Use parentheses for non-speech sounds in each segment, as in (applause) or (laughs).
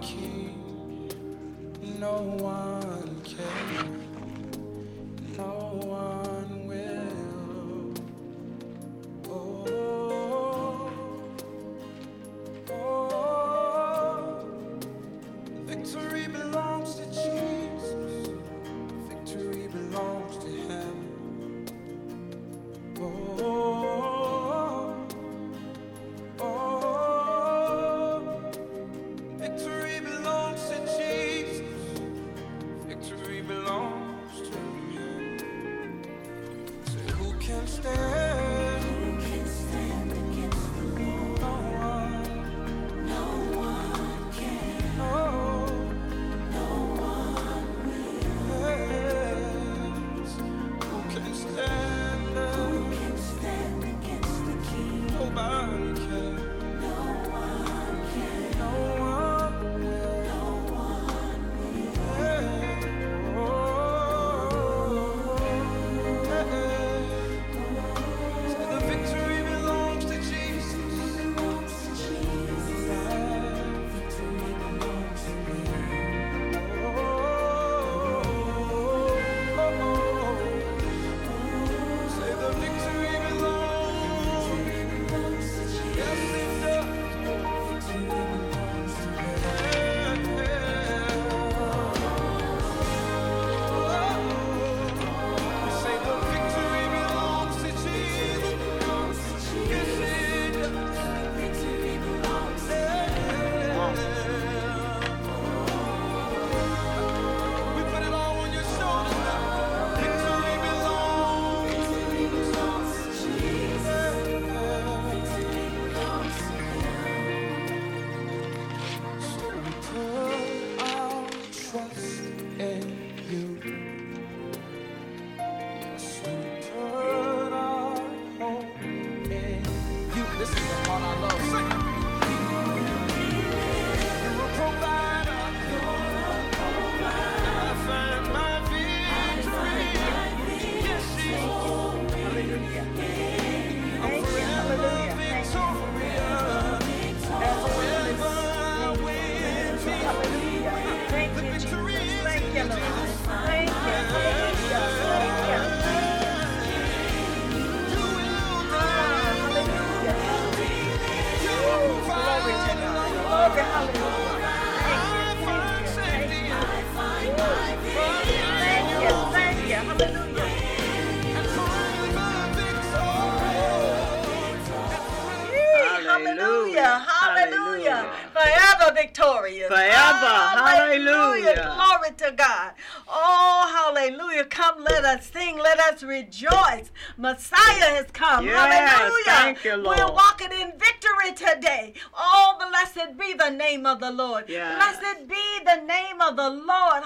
King? No one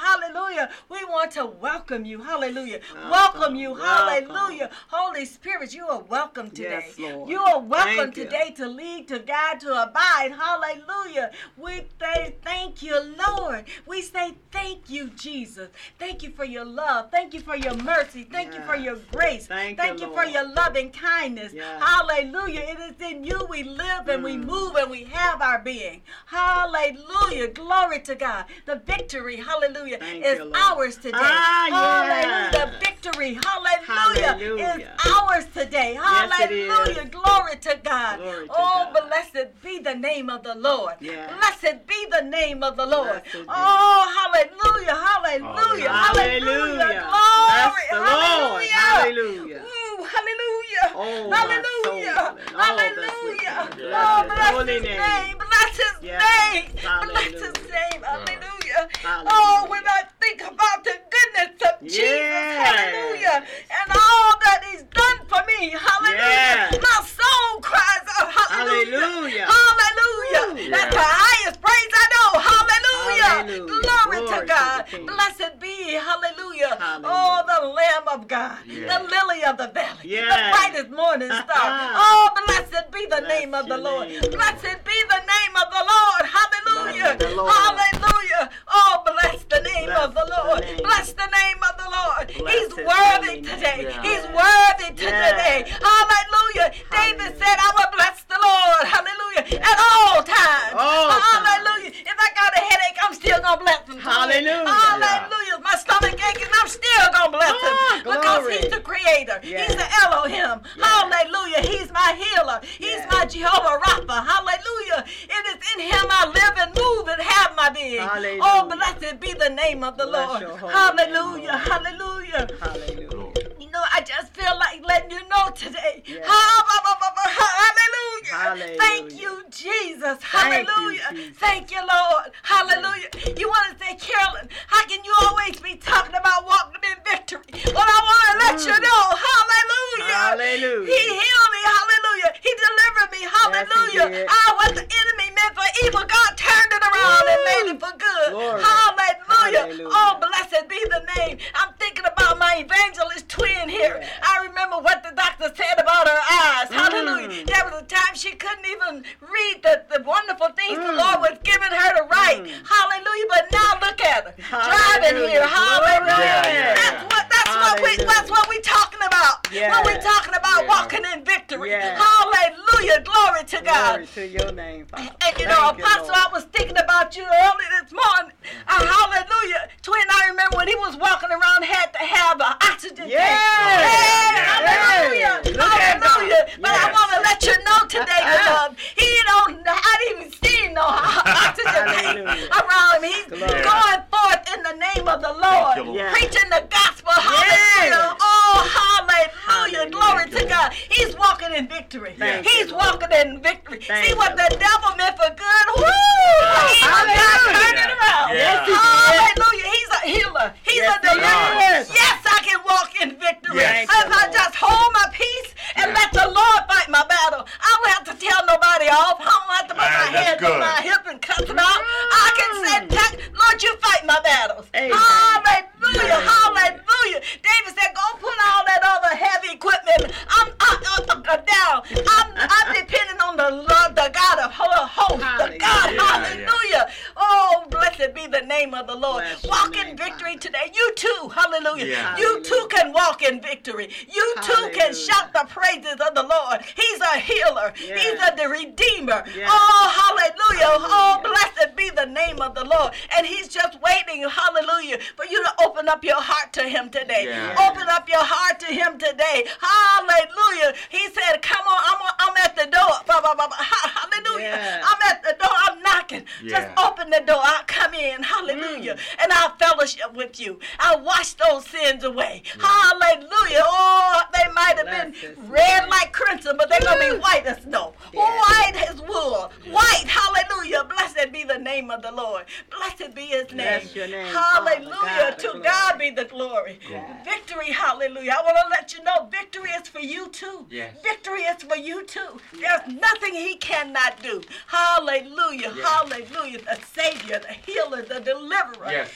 Hallelujah. We want to welcome you. Hallelujah. Welcome, Welcome, you. welcome. Hallelujah. Holy Spirit, you are welcome today. Yes, Lord. You are welcome Thank you. today to lead, to guide, to abide. Hallelujah. We say thank you, Lord. We say thank you, Jesus. Thank you for your love. Thank you for your mercy. Thank you for your grace. Thank Thank you, you for your loving kindness. Yes. Hallelujah. It is in you we live and we Mm. move and we have our being. Hallelujah. Glory to God. The victory, hallelujah, Thank is ours today. Ah, Hallelujah. The yes. victory, hallelujah, Hallelujah. is ours today. Yes. Hallelujah. Glory to God. Glory to oh, God. blessed be the name of the Lord. Yes. Blessed be the name of the Lord. Blessed. Oh, hallelujah. Hallelujah. Hallelujah. Hallelujah. Glory. the Lord. Hallelujah. Hallelujah. Hallelujah. Oh, hallelujah. soul, all oh, that's hallelujah. within me. Oh, Bless his name. name. Bless his Yes. name. Bless his name. Hallelujah. Hallelujah. Oh, when I think about the goodness of Jesus. Hallelujah. And all that he's done for me. Hallelujah. My soul cries out. Hallelujah. Hallelujah. Hallelujah. That's the highest praise I know. Hallelujah. Hallelujah. Glory, Glory to to God. King. Blessed be. Hallelujah. Oh, hallelujah. Oh, the Lamb of God. Yeah. The lily of the valley valley. Yes. The brightest morning (laughs) star. oh, blessed be the Bless name of the Lord. Name. Blessed be the name of the Lord. Hallelujah. The Lord. Hallelujah. Oh, bless the name bless of the Lord. The bless the name of the Lord. He's worthy name. today. Yeah. He's worthy yeah. today. Hallelujah. Hallelujah. David said, I will bless the Lord. Hallelujah. Yeah. At all times. All Hallelujah. Time. If I got a headache, I'm still going to bless him. Hallelujah. Hallelujah. My stomach aching, I'm still going to bless oh, him. Glory. Because he's the creator. He's the Elohim. Hallelujah. He's my healer. He's Yes. my Jehovah Rapha. Hallelujah. It is in him I live and move and have my being. Hallelujah. Oh, blessed be the name of the Bless Lord. Hallelujah. name, Hallelujah. Hallelujah. You know, I just feel like letting you know today. Yes. Hallelujah. Hallelujah. Thank you, Jesus. Thank you, Hallelujah. Jesus. Thank you, Lord. Hallelujah. You want to say, Carolyn, how can you always be talking about walking in victory? Well, I want to let you Mm. know. Hallelujah. Hallelujah. He healed me. Hallelujah. He delivered me. Hallelujah. did. I was the enemy meant for evil, God turned it around and Woo. made it for good. Glory. Hallelujah. Hallelujah. Oh, blessed be the name. I'm thinking about my evangelist twin here. I remember what the doctor said about her eyes. Hallelujah. Mm. There was a time she couldn't even read the, the wonderful things the Mm. Lord was giving her to write. Mm. Hallelujah. But now look at her. Driving here. Hallelujah. Yeah, yeah, That's what that's what we Hallelujah. that's what we talking about. When we Yeah. talking about Yeah. walking in victory. Yeah. Hallelujah. Glory to God. Glory to your name, Father. And you know, you, Apostle, I was thinking about you early this morning. Uh, hallelujah. Twin, I remember when he was walking around, had to have an oxygen Yes. tank. Hey, Yes. hallelujah. Yes. Hallelujah. But I want to let you know today, beloved, um, he don't, I didn't even see no (laughs) oxygen (laughs) around him. He's going forth in the name of the Lord, you, Lord. Yes. preaching the gospel. Hallelujah. Oh, hallelujah. Glory to God. He's walking in victory. Thank He's you, walking in victory. Thank See what the devil meant for good? Woo! He turned it around. Yes. Hallelujah. He's a healer. He's Yes, a deliverer. Yes, I can walk in victory. Yes. If I just hold my peace and let the Lord fight my battle, I don't have to tell nobody off. I don't have to put Ah, my hands on my hip and cuss them out. I can say, Lord, you fight my battles. Amen. Hallelujah. Hallelujah. David said, go put all that other heavy equipment I'm, I, uh, uh, down. I'm, I'm depending on the Lord, the God of ho- hosts, the God. Hallelujah. Hallelujah. Oh, blessed be the name of the Lord. Bless your Walk in name, victory Father. today. You too. Hallelujah. Yeah. You too can walk in victory. You too can Hallelujah. shout the praises of the Lord. He's a healer. Yes. He's a the redeemer. Yes. Oh, hallelujah. Oh, Hallelujah. blessed be the name of the Lord. And he's just waiting, hallelujah, for you to open up your heart to him today. Yeah. Open up your heart to him today. Hallelujah. He said, come on, I'm, I'm at the door. Ba, ba, ba, ba. Ha- Hallelujah. Yeah. I'm at the door. I'm knocking. Just Yeah. open the door. I'll come in. Hallelujah. And I'll fellowship with you. I'll wash those sins away. Hallelujah. Oh, they might have been Bless his red name. like crimson, but they're going to be white as snow. Yeah. White as wool. White. Hallelujah. Blessed be the name of the Lord. Blessed be his name. Bless your name, Father. Hallelujah. God, to the God glory. be the glory. Yeah. Victory. Hallelujah. I want to let you know victory is for you too. Yes. Victory is for you too. There's nothing he cannot do. Hallelujah. Yes. Hallelujah. The Savior, the healer, the deliverer. Yes.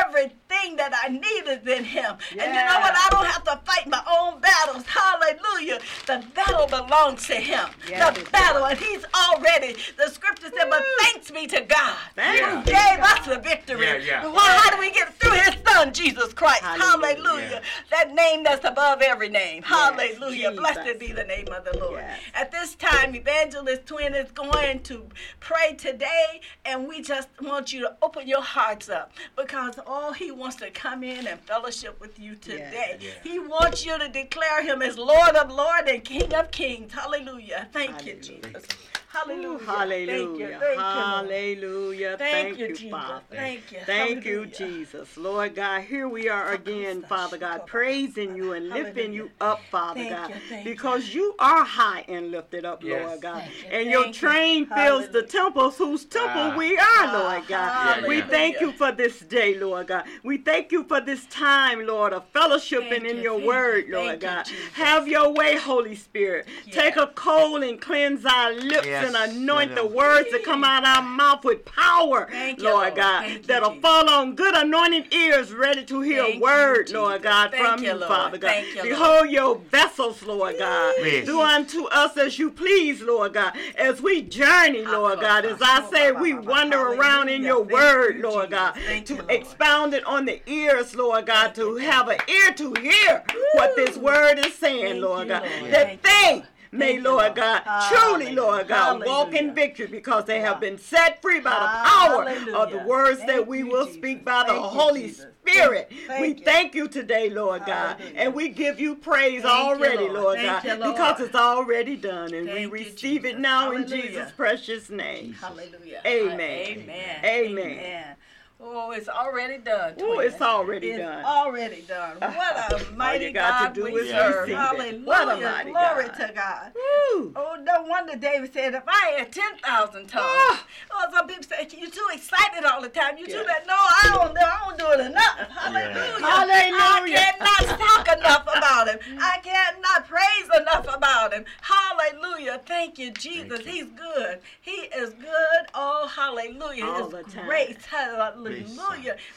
Everything that I need is in him. And you know what? I don't have to fight my own battles. Hallelujah. The battle belongs to him. Yes, the battle. And he's already, the scripture said, but thanks be to God Thank Yeah. who gave us the victory. Yeah, yeah. Why, how do we get through his son, Jesus Christ? Hallelujah. Hallelujah. That name that's above every name. Hallelujah. Jesus. Blessed be the name of the Lord. Yes. At this time, Evangelist Twin is going to pray today, and we just want you to open your hearts up because all he wants to come in and fellowship with you today. Yeah. He wants you to declare him as Lord of Lord and King of Kings. Hallelujah. Thank you, Jesus. Hallelujah. Hallelujah. Thank you. Thank you. Lord. Hallelujah. Thank, Thank, you, you, Jesus. Father. Thank you. Thank you, Jesus. Lord God, here we are again, Father God, praising you and lifting you up, Father Thank God, you, thank because you are high and lifted up, Yes. Lord God. You, And your thank you. train fills the Hallelujah. temples whose temple Ah. we are, Lord God. Yeah, We yeah. thank you for this day, Lord God. We thank you for this time, Lord, of fellowshipping Thank in you, your word, you, Lord thank you, God. Have your way, Holy Spirit. Yeah. Take a coal and cleanse our lips Yes. and anoint the words that come out of our mouth with power, Thank you, Lord Lord. God, Thank you, that'll Jesus. fall on good anointed ears ready to hear Thank a word, Jesus. Lord God, Thank from you, you, Lord. Father God. Thank you, Lord. Behold your vessels, Lord God. Yes. Do unto us as you please, Lord God, as we journey, ah, Lord God. As I say, we wander around in your word, Lord God, Thank to you, Lord. expound it on the ears, Lord God, to have an ear to hear what this word is saying, Lord God. That Thank you, they Lord. (laughs) may, Thank Lord. God, Hallelujah. truly, Lord God, walk in victory because they have been set free by the power of the Hallelujah. words that we you, will Jesus. speak by the Thank you, Holy Jesus. Spirit. Thank we you. thank you today, Lord God, Hallelujah. and we give you praise Thank you, already, Lord. Lord God, you, Lord. because it's already done, and Thank we you, receive it now in Jesus' precious name. Hallelujah. Amen. Amen. Amen. Amen. Oh, it's already done. Oh, it's already It's done. already done. (laughs) What a All mighty you got to God do we is serve. receive. Hallelujah. What a mighty Glory God. to God. Woo. Oh, no wonder David said, if I had 10,000 tongues. Ah. Oh, some people say, you're too excited all the time. You're too Yes. that. No, I don't, I don't do it enough. Hallelujah. Hallelujah. I cannot talk enough about him. (laughs) I cannot praise enough about him. Hallelujah. Thank you, Jesus. Thank you. He's good. He is good. Oh, hallelujah. All His the time. grace. Hallelujah.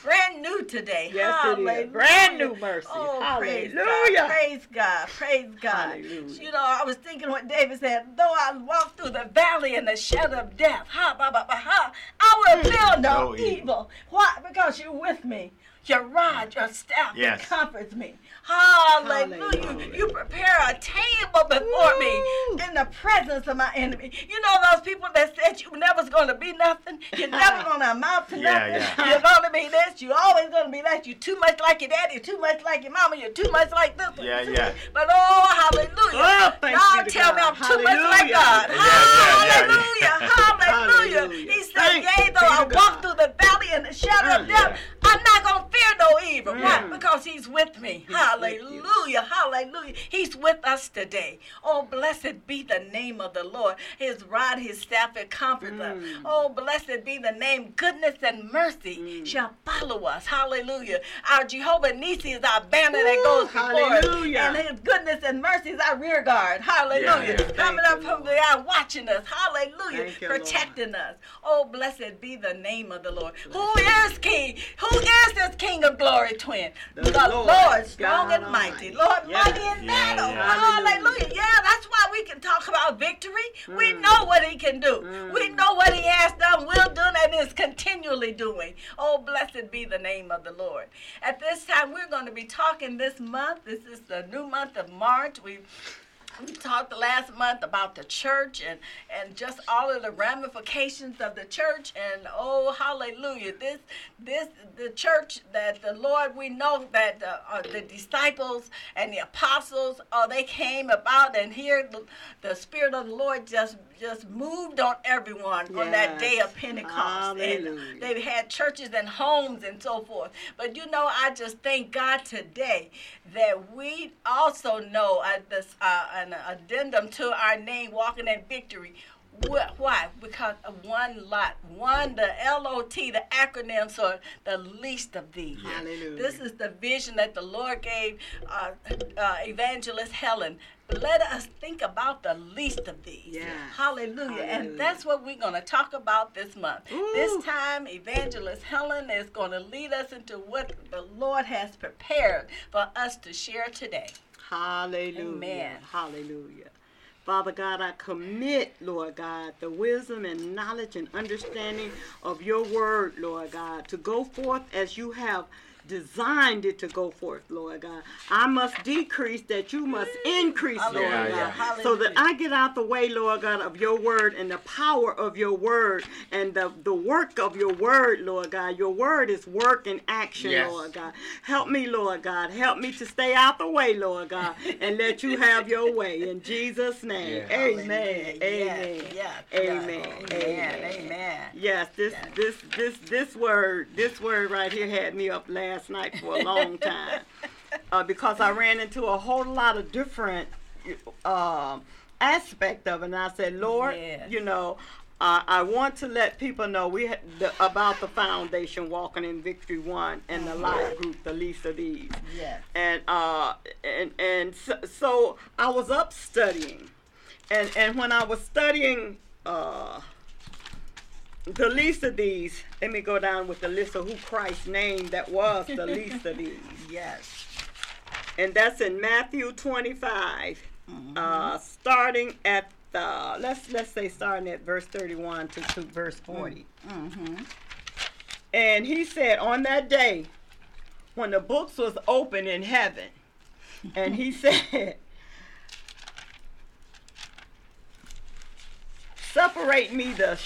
Brand new today. Yes, it is. hallelujah. Brand new mercy. Oh, praise Hallelujah. God. Praise God. Praise God. Hallelujah. You know, I was thinking what David said, though I walk through the valley in the shadow of death, ha, ba, ba, ba, ha, I will mm. feel no, No evil. evil. Why? Because you're with me. Your rod, your staff, it Yes. comforts me. Hallelujah. Hallelujah. You prepare a table before Woo. me in the presence of my enemy. You know those people that said you never was going to be nothing? You're never (laughs) going to amount to Yeah, nothing. yeah. You're going to be this. You're always going to be that. You're too much like your daddy. You're too much like your mama. You're too much like this. one. Yeah, yeah. much- But oh, hallelujah. Oh, thanks Y'all be me I'm too much like Hallelujah. God. Yeah, yeah, yeah, Hallelujah. Hallelujah. Hallelujah. He said, Thanks yea, though I walk God. through the valley in the shadow of death, I'm not going to fear no evil. Why? Mm. Because he's with me. He's hallelujah. with. Hallelujah. He's with us today. Oh, blessed be the name of the Lord. His rod, his staff, it comforts us. Mm. Oh, blessed be the name. Goodness and mercy Mm. shall follow us. Hallelujah. Our Jehovah Nisi is our banner that goes before us. hallelujah. And his goodness and mercy is our rear guard. Hallelujah. Yeah, yeah. Coming up from the eye, watching us. Hallelujah. Thank Protecting us. Oh, blessed be the name of the Lord. Who is King? Who is this King of glory, twin? The The, Lord Lord, strong God and mighty. Almighty. Lord, Yes. mighty in battle. yeah. Hallelujah. Yeah, that's why we can talk about victory. We Mm. know what he can do. Mm. We know what he has done, will do, and is continually doing. Oh, blessed be the name of the Lord. At this time, we're going to be talking this month. This is the new month of March. We we talked last month about the church and and just all of the ramifications of the church and oh hallelujah. This this the church that the lord we know that the, uh, the disciples and the apostles oh they came about and here the, the spirit of the lord just just moved on everyone on that day of Yes. pentecost. And they had churches and homes and so forth. But you know i just thank god today that we also know uh, this uh, an addendum to our name walking in victory Wh- why because of one lot one the lot the acronym for the least of these Hallelujah. this is the vision that the lord gave uh, uh, evangelist helen let us think about the least of these Yes. hallelujah. Hallelujah. and that's what we're going to talk about this month Ooh. this time evangelist helen is going to lead us into what the lord has prepared for us to share today Hallelujah. Amen. Hallelujah. Father God, I commit, Lord God, the wisdom and knowledge and understanding of your word, Lord God, to go forth as you have designed it to go forth, Lord God. I must decrease that you must increase, Lord Hallelujah. God. yeah. So that I get out the way, Lord God, of your word and the power of your word and the, the work of your word, Lord God. Your word is work and action, Yes. Lord God. Help me, Lord God. Help me to stay out the way, Lord God, and let you have your way. In Jesus' name. Yeah. Amen. Amen. Yes, yes, Amen. yes. Amen. Amen. Amen. Yes, this Yes. this this this word this word right here had me up last night for a long (laughs) time uh, because I ran into a whole lot of different um aspect of it, and I said, Lord, Yes. you know. Uh, I want to let people know we had the, about the foundation, walking in victory one, and the life group, the least of these Yes. and uh and and so, so I was up studying, and and when I was studying uh the least of these, let me go down with the list of who Christ named that was the least of these, Yes. and that's in Matthew twenty uh, starting at the let's let's say starting at verse thirty one to, to verse 40 Mm-hmm. And he said, on that day, when the books was open in heaven, and he (laughs) said, separate me the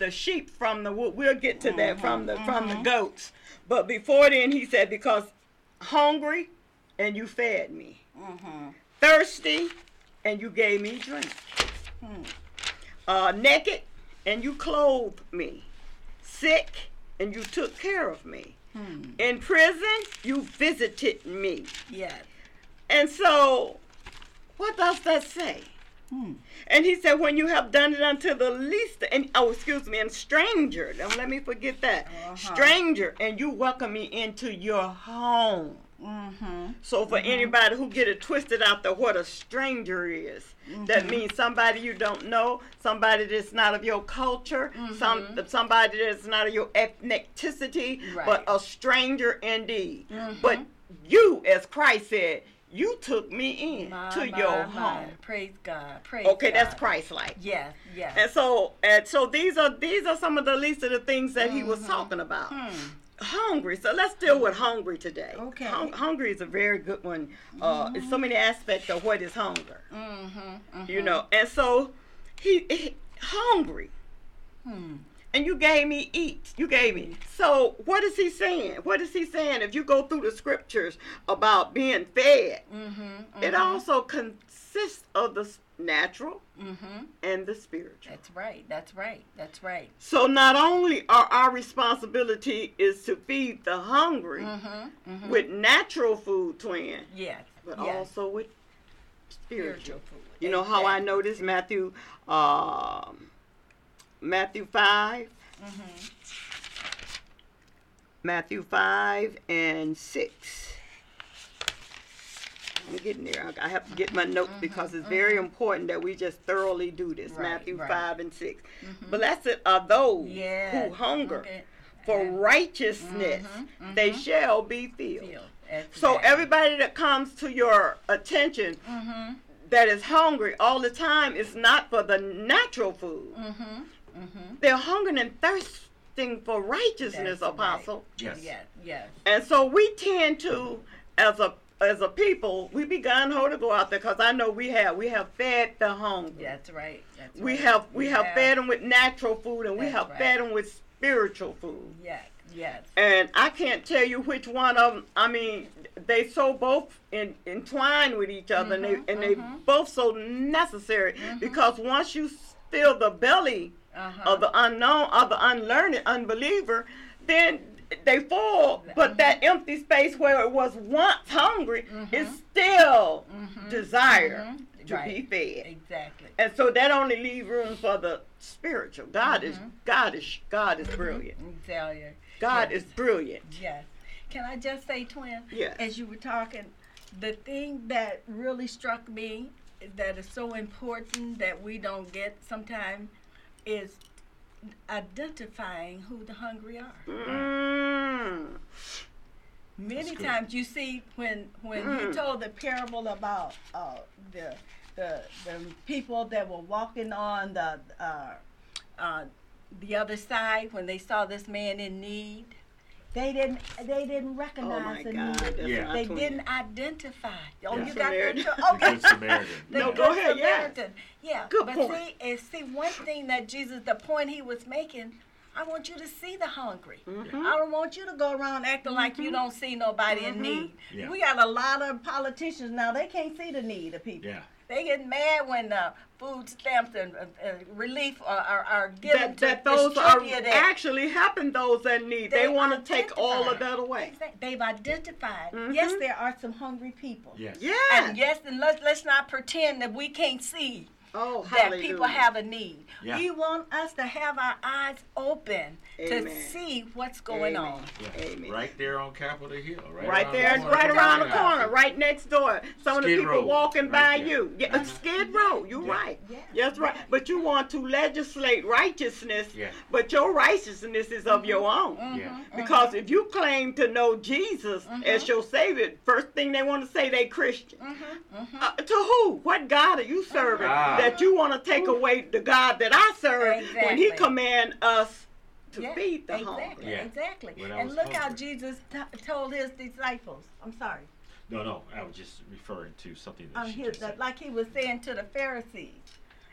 the sheep from the wood. We'll get to that mm-hmm. from the from the mm-hmm. goats. But before then, he said, because hungry, and you fed me, mm-hmm. thirsty, and you gave me drink, hmm. uh, naked, and you clothed me, sick, and you took care of me, hmm. in prison, you visited me. Yes. And so, what does that say? Hmm. And he said, when you have done it unto the least, and oh, excuse me, and stranger, don't let me forget that, Uh-huh. stranger, and you welcome me into your home. Mm-hmm. So for anybody who get it twisted out to what a stranger is, that Mm-hmm. means somebody you don't know, somebody that's not of your culture, some somebody that's not of your ethnicity, Mm-hmm. Right. but a stranger indeed. But you, as Christ said, you took me in My, to my, your my. home. Praise God. Praise Okay, that's Christ-like. Yes, yes. And so, and so these are these are some of the least of the things that he was Mhm. talking about. Hmm. Hungry. So let's deal with hungry today. Okay. Hun- hungry is a very good one. Uh, It's so many aspects of what is hunger. Mm-hmm. You know, and so he, he hungry, Hmm. And you gave me eat. You gave me. So what is he saying? What is he saying? If you go through the scriptures about being fed, Mm-hmm. it also consists of the natural Mm-hmm. and the spiritual. That's right. That's right. That's right. So not only are our responsibility is to feed the hungry Mm-hmm. mm-hmm. with natural food, twin, yes. but yes. also with spiritual. spiritual food. You know how I know this? Matthew, um, Matthew five, Mm-hmm. Matthew five and six. I'm getting there. I have to get my notes because it's very important that we just thoroughly do this. Mm-hmm, Right, Matthew right. five and 6 Mhm. Blessed are those Yes. who hunger Okay. for And righteousness; Mhm, they mhm. shall be filled. That's So everybody that comes to your attention Mm-hmm. that is hungry all the time is not for the natural food. Mm-hmm. Mm-hmm. They're hungering and thirsting for righteousness, That's right. apostle. Yes. Yes. Yes. And so we tend to, as a as a people, we be gun ho to go out there because I know we have we have fed the hungry. That's right. That's We right. have we have fed them with natural food and we have right. fed them with spiritual food. Yes. Yes. And I can't tell you which one of them. I mean, they so both in, entwined with each other, Mhm, and they and they mhm. both so necessary because once you fill the belly Uh-huh. of the unknown, of the unlearned unbeliever, then they fall. But that empty space where it was once hungry is still Mhm. desire Mhm. to Right. be fed. Exactly. And so that only leaves room for the spiritual. God is Mhm. God is God is brilliant. Failure. God Yes. is brilliant. Yes. Can I just say, twin? Yes. As you were talking, the thing that really struck me that is so important that we don't get sometimes is identifying who the hungry are. Mm. Many times you see when when Mm. he told the parable about uh, the the the people that were walking on the uh, uh, the other side when they saw this man in need, they didn't they didn't Oh recognize my the God. need. Yeah. They didn't identify. Oh, Yeah. you got that? Samaritan. too? The Okay. Good Samaritan. (laughs) The No, Good go ahead, yeah. Samaritan. Yeah. Good but point. see, and see one thing that Jesus, the point he was making, I want you to see the hungry. Mhm. I don't want you to go around acting like you don't see nobody in Mhm. need. Yeah. We got a lot of politicians now. They can't see the need of people. Yeah. They get mad when uh, food stamps and uh, uh, relief are, are, are given That, to that those are distribute it. actually helping those that need. They, They want to take all of that away. They've identified. Mhm. Yes, there are some hungry people. Yes. Yeah. And yes, and let's let's not pretend that we can't see oh, that hallelujah. people have a need. Yeah. We want us to have our eyes open to see what's going Amen. on. Yeah. Amen. Right there on Capitol Hill. Right, Right there, the corner right around the corner, right next door. Some of the people Row, walking by there. you. Yeah, Uh-huh. Skid Row. You're Yeah. right. Yeah. That's right. But you want to legislate righteousness, Yeah. but your righteousness is of your own. Yeah. Mhm, Because if you claim to know Jesus Mhm. as your Savior, first thing they want to say they Christian. mhm, mhm. Uh, to who? What God are you serving Ah. That you want to take away the God that I serve when He Exactly. command us to Yeah, feed the exactly, hungry? Yeah. exactly. When And was look how. Jesus t- told his disciples. I'm sorry. No, no. I was just referring to something that Um, she his, just said. like he was saying to the Pharisees.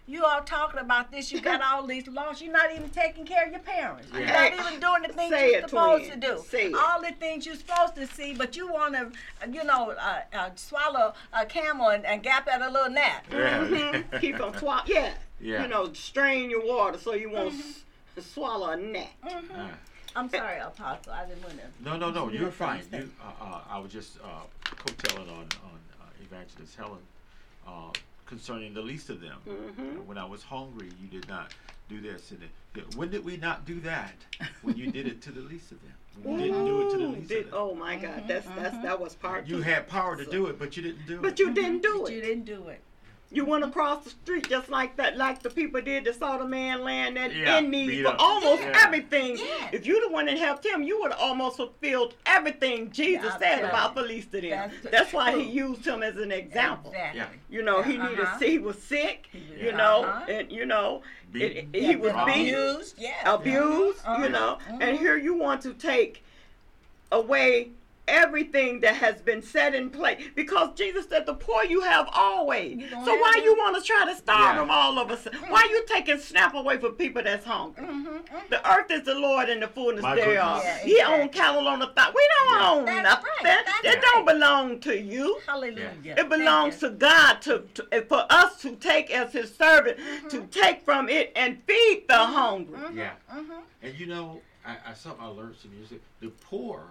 You all talking about this. You got all these laws. You're not even taking care of your parents. You're not even doing the things Say you're it, supposed twin. to do. Say it. All the things you're supposed to see, but you want to, you know, uh, uh, swallow a camel and, and gap at a little gnat. Yeah. Mhm. Keep on swallow. Yeah. Yeah. You know, strain your water so you won't s- swallow a gnat. Uh, I'm sorry, Apostle. I didn't want to. no, no, no. You You're fine. You, uh, uh, I was just uh, co-telling on on uh, Evangelist Helen uh, concerning the least of them. Mhm. When I was hungry, you did not do this. And it, when did we not do that? When you did it to the least of them. When you didn't do it to the least did- of them. oh my God, that's that's that was part. You had power to do it, but you didn't do but it. you didn't do But you didn't do it. You went across the street just like that, like the people did that saw the man laying there Yeah, in need for up. almost Yeah. everything. Yeah. If you'd have went and helped him, you would have almost fulfilled everything Jesus Yeah, said telling about you. the them. That's That's, why he used him as an example. Exactly. Yeah. You know, he needed Uh-huh. he was sick. was- You know, Uh-huh. and you know, it, Beaten. it- Yeah, he was been beaten, abused. Yeah. abused. Uh-huh. You know, Mhm. and here you want to take away everything that has been set in place because Jesus said the poor you have always. You So have why them. you want to try to starve Yeah. them all of us? Mm-hmm. Why you taking SNAP away from people that's hungry? Mm-hmm, mm-hmm. The earth is the Lord and the fullness My thereof. goodness. He Yeah, own exactly. cattle on the thought. We don't Yeah. own That's nothing. right, that's It right. don't belong to you. Hallelujah. It belongs to God to, to for us to take as His servant mm-hmm. to take from it and feed the hungry. Yeah. Mm-hmm. And you know, I, I something I learned some years ago. The poor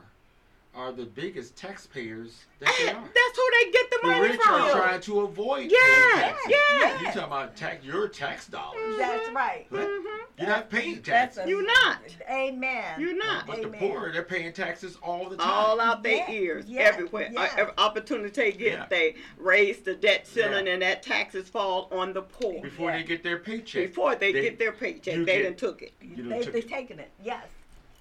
are the biggest taxpayers that they are. that's who they get the The money rich from. are trying to avoid Yes, paying taxes. yes. You talking about tax your tax dollars. That's right. But Mhm. You're not paying That's taxes. a- You not. Amen. You're not. but the poor, they're paying taxes all the time. All out their Yeah, ears, yeah, everywhere. yeah. Uh, every opportunity they get, Yeah. they raise the debt ceiling, Yeah. and that taxes fall on the poor Before Yeah. they get their paycheck. before they, They- get their paycheck. They get- done took it. You done They, took they it. taking it. Yes.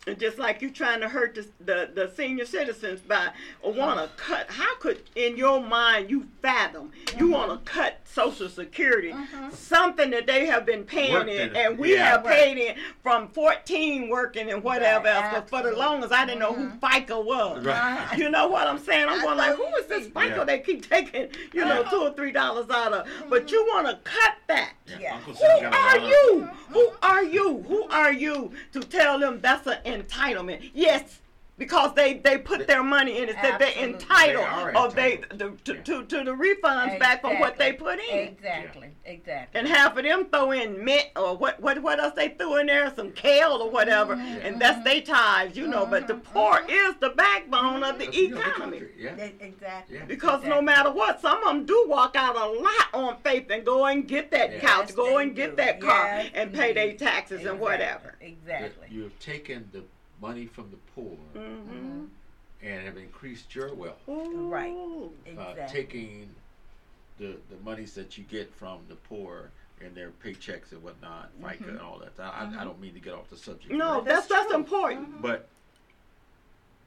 And just like you trying to hurt the the, the senior citizens by want to cut, how could in your mind you fathom you want to cut Social Security, something that they have been paying Worked in, in and we Yeah. have paid in from 14 working and whatever Right, else. But for the longest, I didn't know who FICA was. Right. You know what I'm saying? I'm I going like, know who what is you this mean. FICA Yeah. they keep taking, you know, two or three dollars out of? But you want to cut that. Yeah, Yeah. Who Sam got a are you? Who are you? Who are you to tell them that's an entitlement? Yes, because they they put their money in it. Said they're entitled, They are or they the, to, Yeah. to to the refunds back from what they put in. Exactly. Exactly. And half of them throw in mint or what what what else they threw in there? Some kale or whatever, mm-hmm. and that's they tithes, you know. But the mm-hmm. poor mm-hmm. is the backbone of the That's, you know, the economy. country, Yeah. E- Exactly. Yeah. Because no matter what, some of them do walk out a lot on faith and go and get that Yes, couch, go they and get do. that car, Yes, and pay their indeed. taxes and whatever. Exactly. you have taken the money from the poor Mm-hmm. and have increased your wealth. Right. Ooh. Uh, Exactly. taking the the monies that you get from the poor and their paychecks and whatnot, FICA and all that. I, I, I don't mean to get off the subject. No, But that's that's that's true. important. but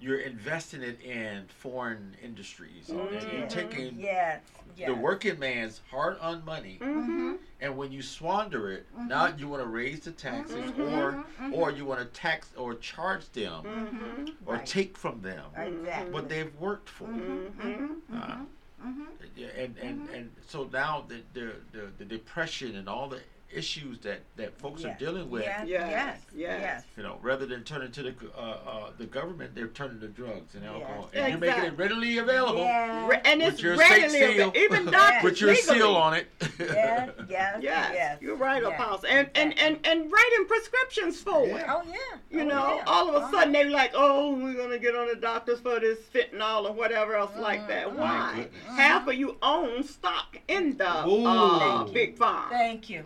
you're investing it in foreign industries and you're Mhm. taking Yes. Yes. the working man's hard-earned money Mm-hmm. and when you squander it now you want to raise the taxes or or you want to tax or charge them Mm-hmm. or Right. take from them Exactly. what they've worked for Mm-hmm. Uh, and and and so now the the, the the depression and all the issues that that folks Yeah. are dealing with Yes. Yes, Yes. yes. Yes. you know rather than turning to the uh, uh, the government they're turning to drugs and alcohol Yes. and you're making it readily available Yeah. Re- and With it's your state readily seal. available. Even (laughs) Yeah. doctors with your legally. seal on it Yes. (laughs) Yes. Yes, Yes. you're right, yes, Apostle. And, and exactly. and and writing prescriptions for it. Oh yeah. You Oh, know, yeah. all of a Uh-huh. sudden they're like, "Oh, we're gonna get on the doctors for this fentanyl or whatever else like that." My Why? Half of you own stock in the uh, big farm. Thank you.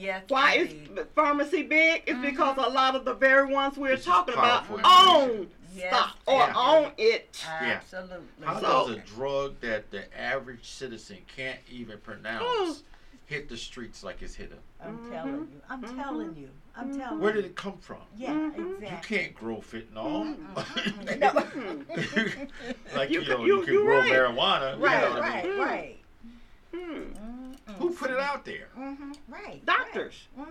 Yes. Why indeed. is the pharmacy big? It's because a lot of the very ones we're This talking about own Yes, stock or Yeah. own it. Yeah. Absolutely. how So- does a drug that the average citizen can't even pronounce hit the streets like it's hit them I'm telling you. I'm Mhm. telling you. I'm telling you. where did it come from Yeah, Mhm. you can't grow fentanyl (laughs) No. like You you, can- know you- you can grow right. marijuana you Right, know what I right, mean? right. Hmm. Mm. who put it mm-hmm. out there Mm-hmm. Right. Doctors. Mm-hmm.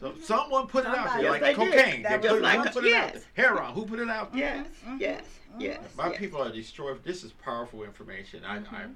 So mm-hmm. someone put it out there, Yes, like they cocaine. That They was put, like who the- put it out yes. there? Heroin. Who put it out there? Yes, Mhm. yes, mm-hmm. yes. My yes. people are destroyed. This is powerful information. I, I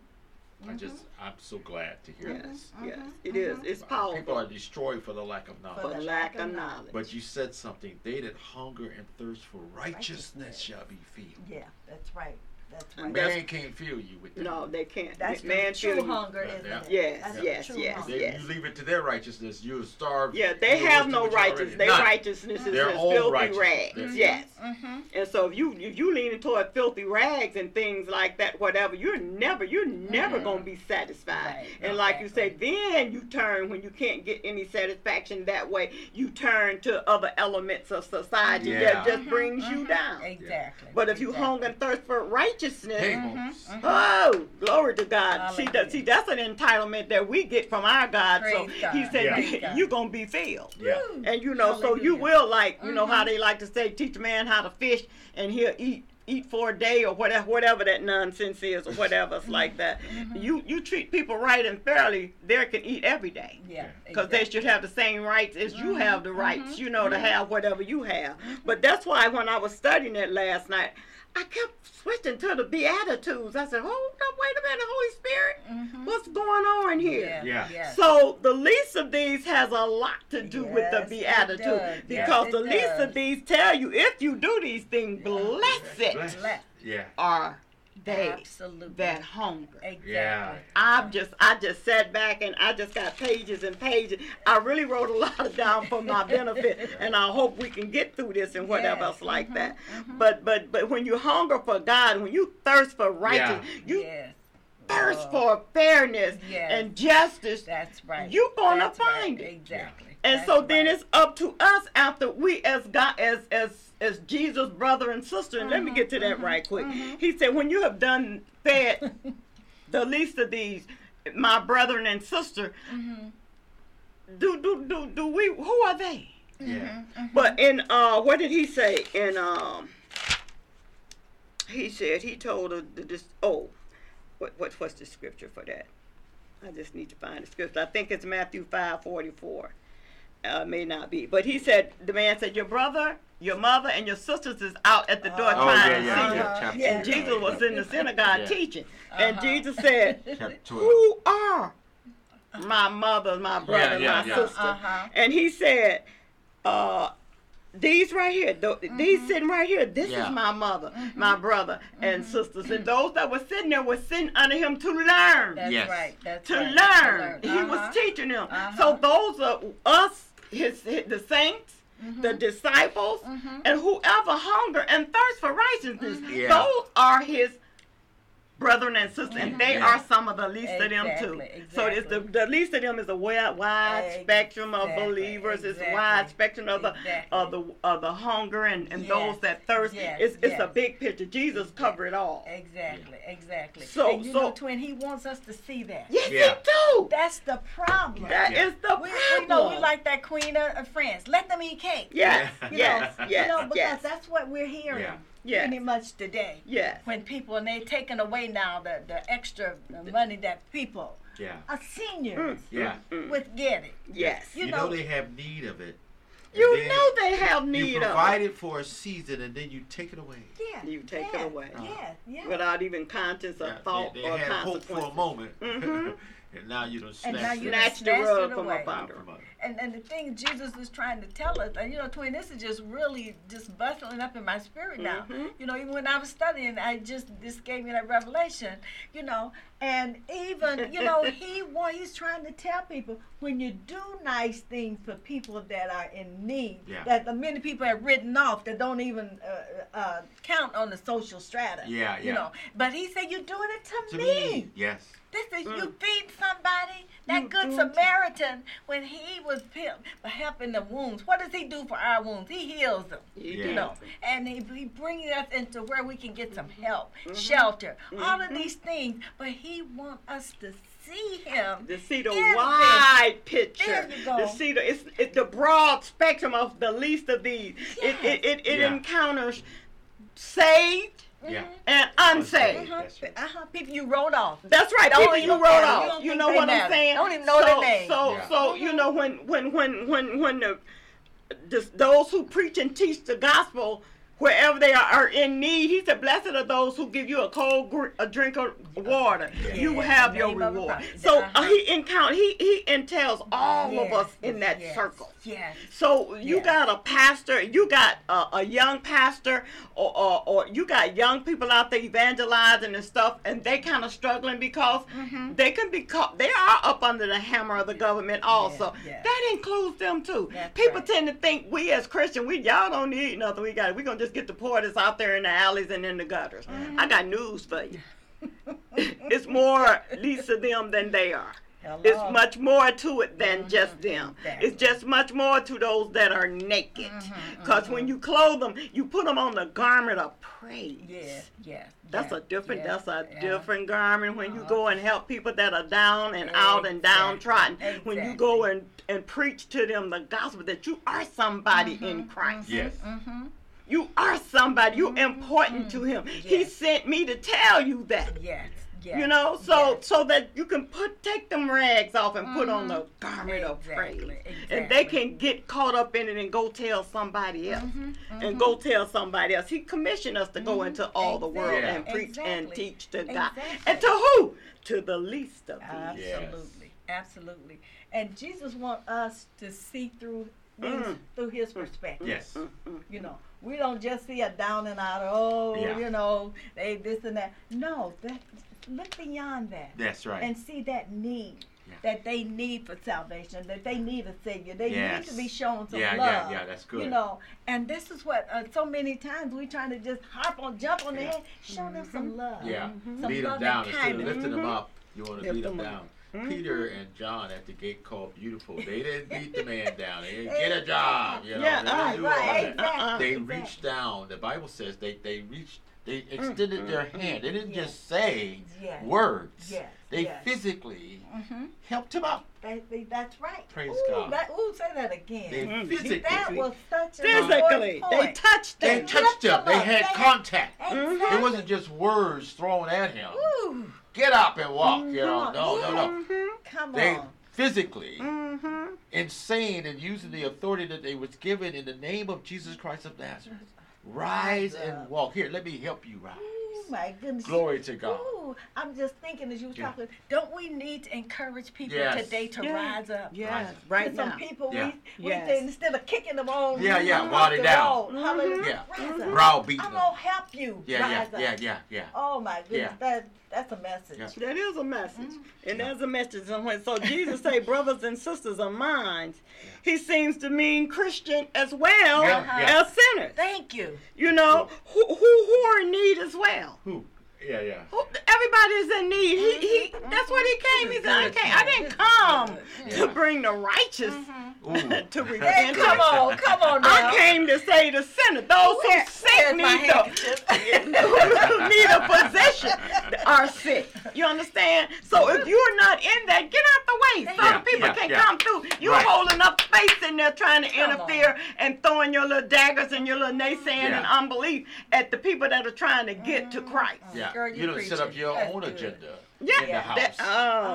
I just, I'm so glad to hear Yes, this. yes, it is. It's powerful. People are destroyed for the lack of knowledge. for the lack of knowledge. But you said something. They that hunger and thirst for righteousness shall be filled. Yeah, that's right. That's And right. that's- Man can't fill you with that. No, they can't. That's Man the true feel you. hunger, Yeah, isn't yeah. it? Yes, That's yes, true yes, hunger. They, yes. You leave it to their righteousness, you'll starve. Yeah, they have no than what righteousness. Their None. righteousness is Their as filthy righteousness. rags. That's it. Yes. Mm-hmm. And so if you if you leaning toward filthy rags and things like that, whatever, you're never you're never gonna be satisfied. Right, and like you say, then you turn when you can't get any satisfaction that way, you turn to other elements of society Yeah. that just Mhm, brings you mhm. down. Exactly. But if you exactly. hunger and thirst for righteousness, Hey, Mhm, folks. mhm. Oh, glory to God. See, that, see, that's an entitlement that we get from our God. so God. he said, Yeah. You're going to be filled. Yeah. And you know, so you will like, you know how Mhm. they like to say, teach a man how to fish and he'll eat eat for a day or whatever whatever that nonsense is or whatever it's like that. Mhm. You you treat people right and fairly, they can eat every day. Yeah. Because they should have the same rights as you Mhm, have the rights, mhm, you know, to mhm. have whatever you have. But that's why when I was studying it last night, I kept switching to the Beatitudes. I said, hold up, wait a minute, Holy Spirit, Mhm. what's going on here? Yeah. Yeah. Yes. So the least of these has a lot to do with the Yes, it Beatitudes. Because Yes, the it least of these tell you if you do these things, blessed Blessed. Blessed. Yeah. are they Absolutely. that hunger. Exactly. Yeah. I've just I just sat back and I just got pages and pages. I really wrote a lot of (laughs) down for my benefit, and I hope we can get through this and whatever Yes, else like mhm, that. mhm. But but but when you hunger for God, when you thirst for righteousness, you yes. thirst Oh, for fairness Yes. and justice, That's right. you gonna That's right. find it. Exactly. and That's so then right. it's up to us after we as God as as as Jesus brother and sister. And let me Mhm, get to that mhm, right quick. mhm. He said, when you have done fed (laughs) the least of these, my brethren and sister, Mhm, do do do do we who are they Yeah. mhm, mhm. but in uh what did he say in um he said he told her the this oh what, what what's the scripture for that i just need to find the scripture i think it's matthew 5 44 uh, may not be but he said the man said your brother your mother and your sisters is out at the door Oh, Oh, trying yeah, to yeah, see yeah. Uh-huh. Chapter Yeah. and jesus was in the synagogue Yeah. teaching and Uh-huh. jesus said Chapter 12. who are my mother, my brother, yeah, my yeah. sister? Uh-huh. And he said, uh, these right here, th- these sitting right here, this Yeah. is my mother, my brother, and sisters. And those that were sitting there were sitting under him to learn. That's Yes. right. That's to right. learn. He Uh-huh. was teaching them. Uh-huh. So those are us, his, his the saints, the Mhm. disciples, Mhm. and whoever hunger and thirst for righteousness. Yeah. Those are his brethren and sisters, and they Yeah. are some of the least of them too. Exactly, So it's the, the least of them is a wide, wide spectrum of Exactly, believers. It's a wide spectrum of the exactly. of the of the hunger and, and Yes, those that thirst. yes, it's it's a big picture. Jesus covered it all. Exactly. Exactly. So- and you so- know, twin, he wants us to see that. Yes, Yeah. he do. That's the problem. That Yeah. is the we, problem. we know we like that queen of, of France. Let them eat cake. Yes, Yeah. You yes, know, yes, you know, because yes, that's what we're hearing Yeah. Yes, pretty much today. yes. When people and they taking away now the, the extra money that people, Yeah. uh, seniors, Yeah. Mm, would get it. yes. You You, know- know, they have need of it. You know they have need of it. You of provide it it for a season and then you take it away. Yeah. You take it yeah, away. Yeah. Yeah. without even conscience or Yeah, thought they, they or had hope for a consequence. moment, Mhm. (laughs) and now you don't And snatch now it you Snatch the rug from away. up under. from under. And and the thing Jesus is trying to tell us, and you know, twin, this is just really just bustling up in my spirit now. Mhm. You know, even when I was studying, I just this gave me that revelation. You know, and even you know, (laughs) he wa- he's trying to tell people when you do nice things for people that are in need, Yeah. that the many people have written off that don't even uh, uh, count on the social strata. Yeah, You yeah. know, but he said you're doing it to, To me. me, yes. This is Mm. you feed somebody. That You good. Mm. Samaritan, when he was helping the wounds, what does he do for our wounds? He heals them. You Yeah. You know, and he, he brings us into where we can get some mm-hmm. help, Mm-hmm. shelter, mm-hmm. all of these things. But he wants us to see him. To see the in this. wide picture, There you go. to see the it's, it's the broad spectrum of the least of these. It it, it, it Yeah. encounters saved Yeah. and unsaved. Uh-huh. That's right. uh-huh. People you wrote off. That's right. Don't People even you wrote matter. You off. You know they what I'm matter. saying? Don't even know so, their name. So Yeah. so you know when when when when when the this, those who preach and teach the gospel wherever they are, are in need. He said, "Blessed are those who give you a cold gr- a drink of water. you have your name of the reward." So uh, Uh-huh. he encount he he entails all of us in that yes, circle. Yes. So you Yes. got a pastor, you got a, a young pastor, or, or or you got young people out there evangelizing and stuff, and they kind of struggling because Mm-hmm. they can be caught. They are up under the hammer of the government also. yeah. That includes them too. That's people right. tend to think we as Christians, we y'all don't need nothing. We got we gonna just get the poor that's out there in the alleys and in the gutters. Mm-hmm. I got news for you. It's more least of them than they are. Hello. It's much more to it than just them. Exactly. It's just much more to those that are naked. Mm-hmm, Because when you clothe them, you put them on the garment of praise. Yes. Yes. That's yes, a different. yes, that's a yeah. different garment when you Uh-huh. go and help people that are down and out and Exactly, downtrodden. When you go and and preach to them the gospel that you are somebody Mm-hmm, in Christ. Yes. You are somebody. Mm-hmm, You're important to Him. He sent me to tell you that. Yes. Yes. You know, so yes. so that you can put take them rags off and put on the garment of Mm-hmm. Exactly, praise, and they can get caught up in it and go tell somebody else, Mm-hmm, and go tell somebody else. He commissioned us to go into all the world and preach and teach to God, Exactly. and to who? To the least of these. Absolutely, absolutely. And Jesus wants us to see through Mm. through His perspective. Yes. You know, we don't just see a down and out. Oh, Yeah. you know, they this and that. No, that look beyond that That's right. and see that need. Yeah. That they need for salvation, that they need a savior, they need to be shown some Yeah, love. yeah, yeah, that's good. You know, and this is what uh, so many times we trying to just hop on, jump on Yeah. their head, show them some love. Yeah. Some Beat them love down and instead of kindness. lifting them up. You want to Lift beat them them down. Up. Mm-hmm. Peter and John at the gate called beautiful. They didn't beat the man (laughs) down. They didn't get a job. You know, Yeah, they didn't uh, do all right, that. exactly. They exactly. reached down. The Bible says they they reached. They Mm, extended their hand. They didn't Yes. just say Yes. words. Yes, They yes. physically Mhm. helped him out. That, they- that's right. Praise ooh, God. That, ooh, say that again. They Mhm. physically. that was such a Physically, important they touched him. they touched him. They had contact. Exactly. It wasn't just words thrown at him. Ooh, Get up and walk. You know, no, no, no. Mhm, come They on. physically mhm. insane and using the authority that they was given in the name of Jesus Christ of Nazareth. Rise and walk. Here, let me help you rise. Ooh, my goodness. Glory to God. Ooh, I'm just thinking as you were Yeah. talking, don't we need to encourage people Yes. today to Yeah. rise up? Yes, There's right some now. people Yeah. we, we Yes. think instead of kicking them on, Yeah, yeah, off water the down. road, hallelujah, Yeah. rise up. Browbeating I'm gonna help you. Yeah, rise yeah, up. yeah, yeah, yeah. Oh my goodness, Yeah. that that's a message. Yeah. That is a message. Mm-hmm. And there's a message. And so Jesus say, brothers and sisters of mine, he seems to mean Christian as well Yeah, yeah. as sinners. Thank you. You know, who, who, who are in need as well. Who? Yeah, yeah. Who, everybody is in need. He, he, mm-hmm. that's what he mm-hmm. came. He said, I, came, I didn't come Yeah. to bring the righteous mm-hmm. Ooh. (laughs) to (laughs) Hey, repent. come on, come on now. I came to say the sinner, those who Where- sick where's need to, (laughs) who need a physician are sick. You understand? So if you're not in that, get out the way so Yeah, the people yeah, can yeah. come through. You Right. holding up face in there trying to Come interfere and throwing your little daggers and your little naysaying Yeah. and unbelief at the people that are trying to get to Christ. Yeah. Girl, you you don't set up your That's own good. agenda Yeah, in the house. that- oh,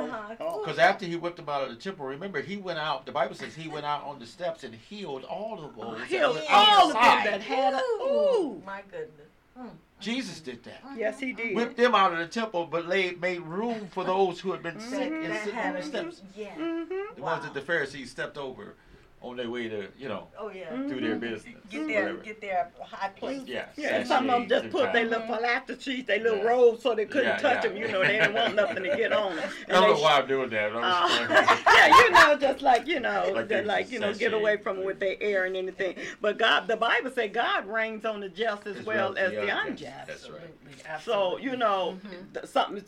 Uh-huh. oh. Because after he whipped them out of the temple, remember he went out. The Bible says he went out on the steps and healed all of those that Healed were all of them that had a. Ooh, Ooh. my goodness. Mm. Jesus did that. Yes, he did. Whipped them out of the temple, but laid, made room for those who had been sick and sitting on the steps. Yeah. Mm-hmm. The ones that the Pharisees stepped over on their way to, you know, Oh yeah. Mm-hmm. do their business. Get their whatever. get their high place. Yeah, Yeah, some of them just put their little mm-hmm. phylactery sheets, their little robes, so they couldn't Yeah, touch yeah. them. You know, they didn't want nothing to (laughs) get on them. I don't know why I'm doing that. but I'm Uh, (laughs) yeah, you know, just like you know, Like just they like you know, get away from it with their air and anything. But God, the Bible say God reigns on the just as, well as the unjust. That's right. So you know, mm-hmm. th- some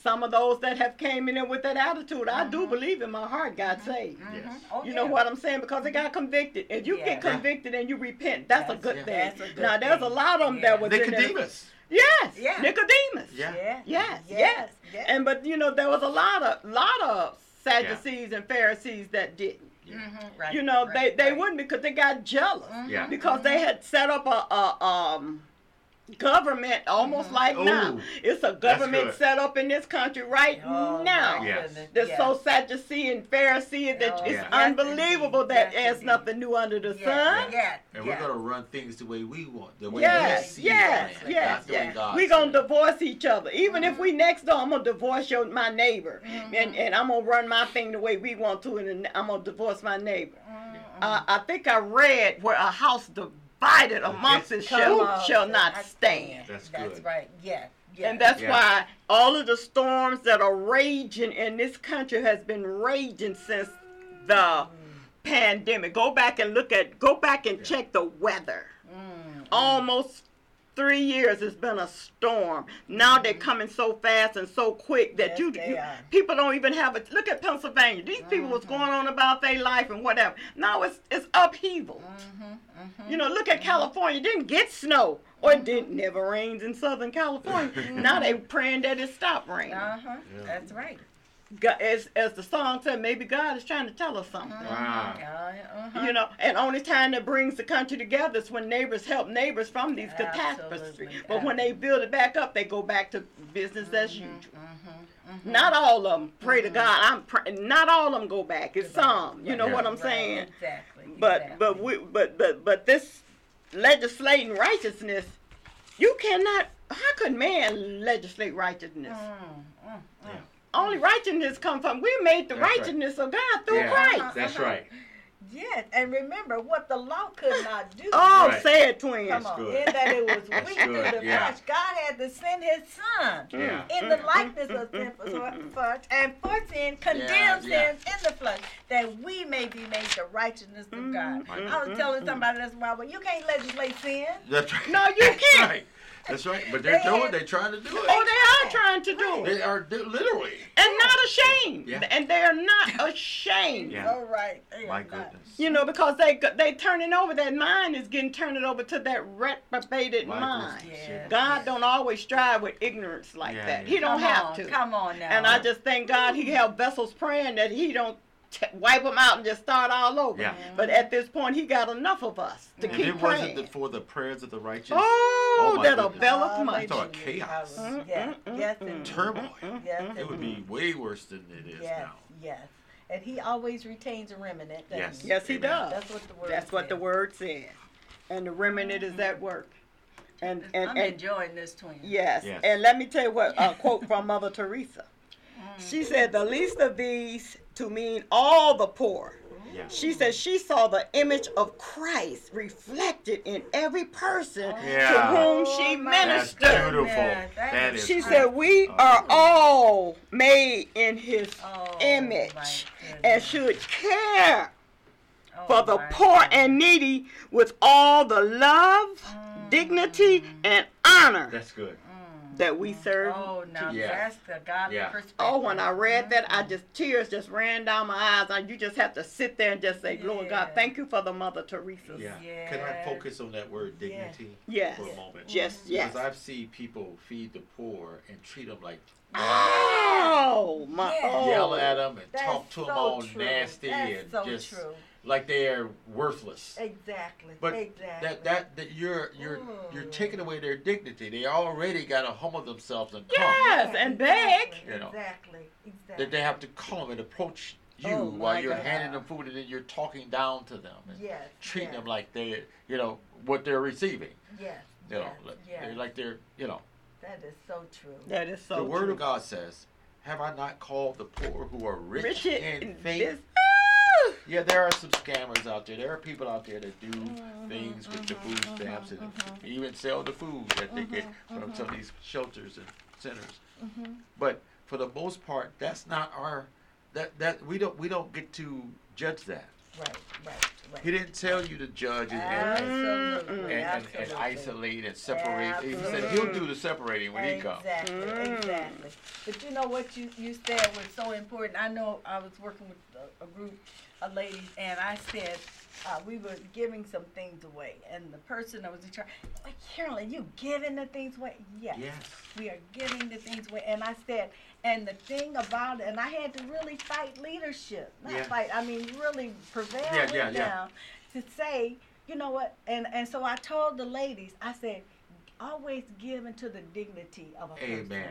some of those that have came in there with that attitude, I do believe in my heart God saved. Yes. Oh, You know what I'm saying? Because they got convicted. If you Yeah. get convicted and you repent, that's, a good yeah. thing. That's a good now there's a lot of them Yeah. that was in there. Nicodemus. Yes, Yeah. Nicodemus. Yeah. Yeah. Yes, Yes. yes. yes. And but you know there was a lot of lot of Sadducees and Pharisees that didn't. Mhm, right, You know right, they they right. wouldn't because they got jealous Yeah. because they had set up a, a um government almost like now. It's a government set up in this country right Oh, now. my Yes. goodness, The yes. so Sadducee and Pharisee that Oh, it's yes, unbelievable indeed. that Yes, there's indeed. nothing new under the Yes, sun. yes, And yes. we're gonna run things the way we want, the way Yes, we see yes, it, yes, not yes. God We gonna said. divorce each other. Even if Mm-hmm. we next door, I'm gonna divorce your my neighbor, and and I'm gonna run my thing the way we want to, and then I'm gonna divorce my neighbor. Mm-hmm. Uh, I think I read where a house divided amongst Yes. itself shall not I stand. That's That's good. right. Yes. Yes. And that's Yeah. why all of the storms that are raging in this country has been raging since the pandemic. Go back and look at go back and Yeah. check the weather. Mm. Almost three years it's been a storm. Now they're coming so fast and so quick that Yes, you, you- people don't even have a look at Pennsylvania. These people was Mm-hmm. going on about their life and whatever. Now it's it's upheaval. Mm-hmm. You know, look at California. Didn't get snow. Or it didn't never rains in Southern California. (laughs) now they praying that it stop raining. Uh huh. Yeah. That's right. God, as, as the song said, maybe God is trying to tell us something. Wow. Uh, uh-huh. You know, and only time that brings the country together is when neighbors help neighbors from these catastrophes. Absolutely. But when they build it back up, they go back to business as usual. Mhm, mhm. Not all of them. Pray to God. I'm pray, not all of them go back. It's some. You know Yeah. what I'm Right, saying? Exactly. But exactly. but we but but but this legislating righteousness, you cannot. How could man legislate righteousness? Mm. Yeah. Only mm. righteousness come from. We made the That's right. righteousness of God through Yeah, Christ. That's uh-huh. right. Yes, and remember what the law could not do. Oh, Right. say it, twins. Come on, good. in that it was (laughs) That's weak through the yeah. flesh, God had to send His Son Yeah. in the mm-hmm. likeness of sinful mm-hmm. flesh, and for sin condemned Yeah, yeah. in the flesh, that we may be made the righteousness of God. Mhm. I was telling somebody this while, well, you can't legislate sin. That's right. No, you (laughs) can't. Right. That's right. But they're They doing. had- They're trying to do it. Oh, they are trying to do it. They are do- literally. And not ashamed. Yeah. And they are not ashamed. Yeah. All right. They My are not. goodness. You know, because they they turning over that mind is getting turned over to that reprobated My mind. goodness. Yeah. God don't always strive with ignorance like Yeah, that. yeah. He don't Come have on, to. Come on now. And I just thank God He have vessels praying that He don't t- wipe them out and just start all over. Yeah. But at this point, He got enough of us to If keep it praying. wasn't for the prayers of the righteous, oh, my that goodness. availeth much. talking about chaos. Hallelujah. Yes, Mm, mm, yes, mm, indeed. turmoil, Yes, it would be way worse than it is Yes, now. yes. And he always retains a remnant. Yes. he? Yes, He Amen. does. That's what the word That's what the says. word said. And the remnant is at work. And and, I'm and enjoying this twin. yes. Yes. And let me tell you what a quote from Mother Teresa. (laughs) She said, "The least of these to mean all the poor." Yeah. She said she saw the image of Christ reflected in every person Yeah. to whom she Oh, my That's ministered. beautiful. Yeah, that that is is. She great. said, "We are oh, all made in His Oh, image and should care Oh, for the poor goodness. and needy with all the love, mm. dignity, and honor That's good. That we serve." Oh, now Yeah. that's the godly Yeah. perspective. Oh, when I read that, I mm-hmm. just tears just ran down my eyes. And you just have to sit there and just say, "Lord God, thank you for the Mother Teresa. Yeah. Yes. Can I focus on that word Yes. dignity Yes. for a moment? Yes. Mm-hmm. Yes. Because I've seen people feed the poor and treat them like Oh my! Yeah. Oh. yell at them and That's talk to them all true. nasty That's and so just true. Like they're worthless. Exactly. But exactly. that that that you're you're you're mm. taking away their dignity. They already got to humble themselves and come. Yes, and beg. Exactly. You know. Exactly. Exactly. That they have to come and approach oh you Oh, while you're God. handing them food and then you're talking down to them and Yes. treating yes, them like they you know what they're receiving. Yes. You know, yes, like, yes. they're like they're you know. That is so true. That is so the word of God says, "Have I not called the poor who are rich, Rich in in faith?" this. Ah! Yeah, there are some scammers out there. There are people out there that do Mm-hmm, things with the food stamps and even sell the food that they get Mm-hmm, from some of these shelters and centers. But for the most part, that's not our that that we don't we don't get to judge that. Right. Right. Right. He didn't tell you to judge and and, and, and, and isolate and separate. He said he'll do the separating when he comes. Exactly, Mm. exactly. But you know what you, you said was so important. I know I was working with a, a group of ladies, and I said uh, we were giving some things away, and the person that was in charge, like Carolyn, you giving the things away? Yes, Yes. we are giving the things away. And I said, and the thing about it, and I had to really fight leadership, not Yeah. fight. I mean, really prevail Yeah, with yeah, yeah. to say, you know what? And and so I told the ladies, I said, always give into the dignity of a person.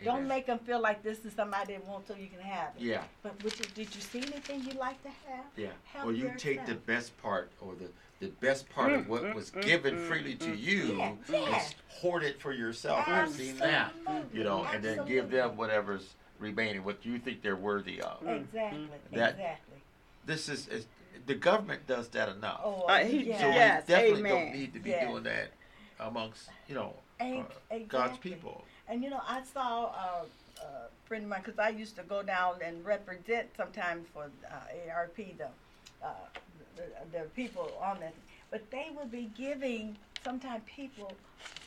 Amen. Don't Amen. make them feel like this is somebody that want, so you can have it. Yeah, But would you, did you see anything you'd like to have? yeah. Help Or you take the best part or the the best part of what was given freely to mm, mm, you mm, Yeah, and hoard it for yourself. I've seen that. You know, and then give them whatever's remaining, what you think they're worthy of. Exactly. Mm-hmm. That- exactly. This is, is the government does that enough. Oh, Uh, he- yeah. So Yes, we definitely amen. don't need to be Yeah. doing that amongst, you know, uh, Ex- God's people. And you know, I saw uh, a friend of mine because I used to go down and represent sometimes for uh, ARP the, uh, the the people on that, but they would be giving sometimes people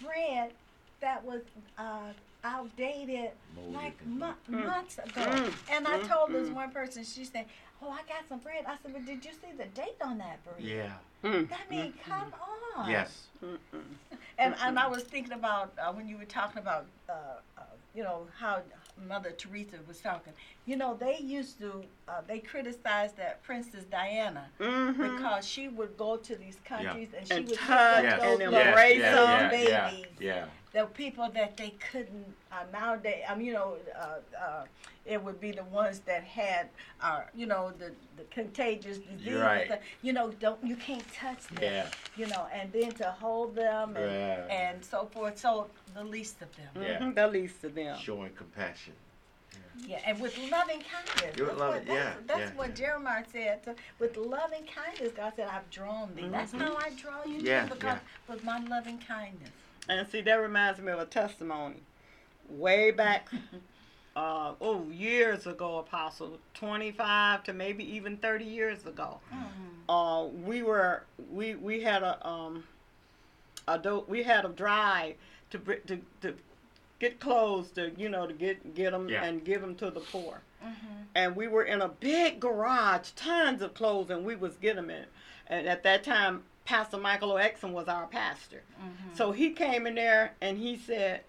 bread that was uh, outdated Molded like mo- Mm. months ago. Mm, And I mm, told this mm. one person, she said, "Oh, I got some bread." I said, "But did you see the date on that bread?" Yeah. Mm, I mean, come on. Yes. mm, mm. And and I was thinking about uh, when you were talking about uh, uh, you know how Mother Teresa was talking. You know they used to uh, they criticized that Princess Diana Mhm. because she would go to these countries and she And would touch pick and those then little embrace young them. yeah, babies. yeah, The people that they couldn't uh, nowadays. I mean, you know, uh, uh, it would be the ones that had, uh, you know, the, the contagious disease. right. You know, don't you can't touch them yeah, you know, and then to hold them and, Right. and so forth. So the least of them. Yeah. Mhm, The least of them. showing compassion. Yeah, and with loving kindness. You That's love what, it, that's, yeah, that's yeah, what yeah. Jeremiah said. So with loving kindness, God said, I've drawn thee. That's Mhm. how I draw you Yeah, too, because with my loving kindness. And see, that reminds me of a testimony. Way back, (laughs) uh, oh, years ago, Apostle, 25 to maybe even 30 years ago. Uh, we were, we, we had a, um, a do- we had a drive to, to, to get clothes to, you know, to get, get them Yeah. and give them to the poor. Mm-hmm. and we were in a big garage, tons of clothes, and we was getting them in. And at that time, Pastor Michael. Exum was our pastor. Mm-hmm. So he came in there and he said,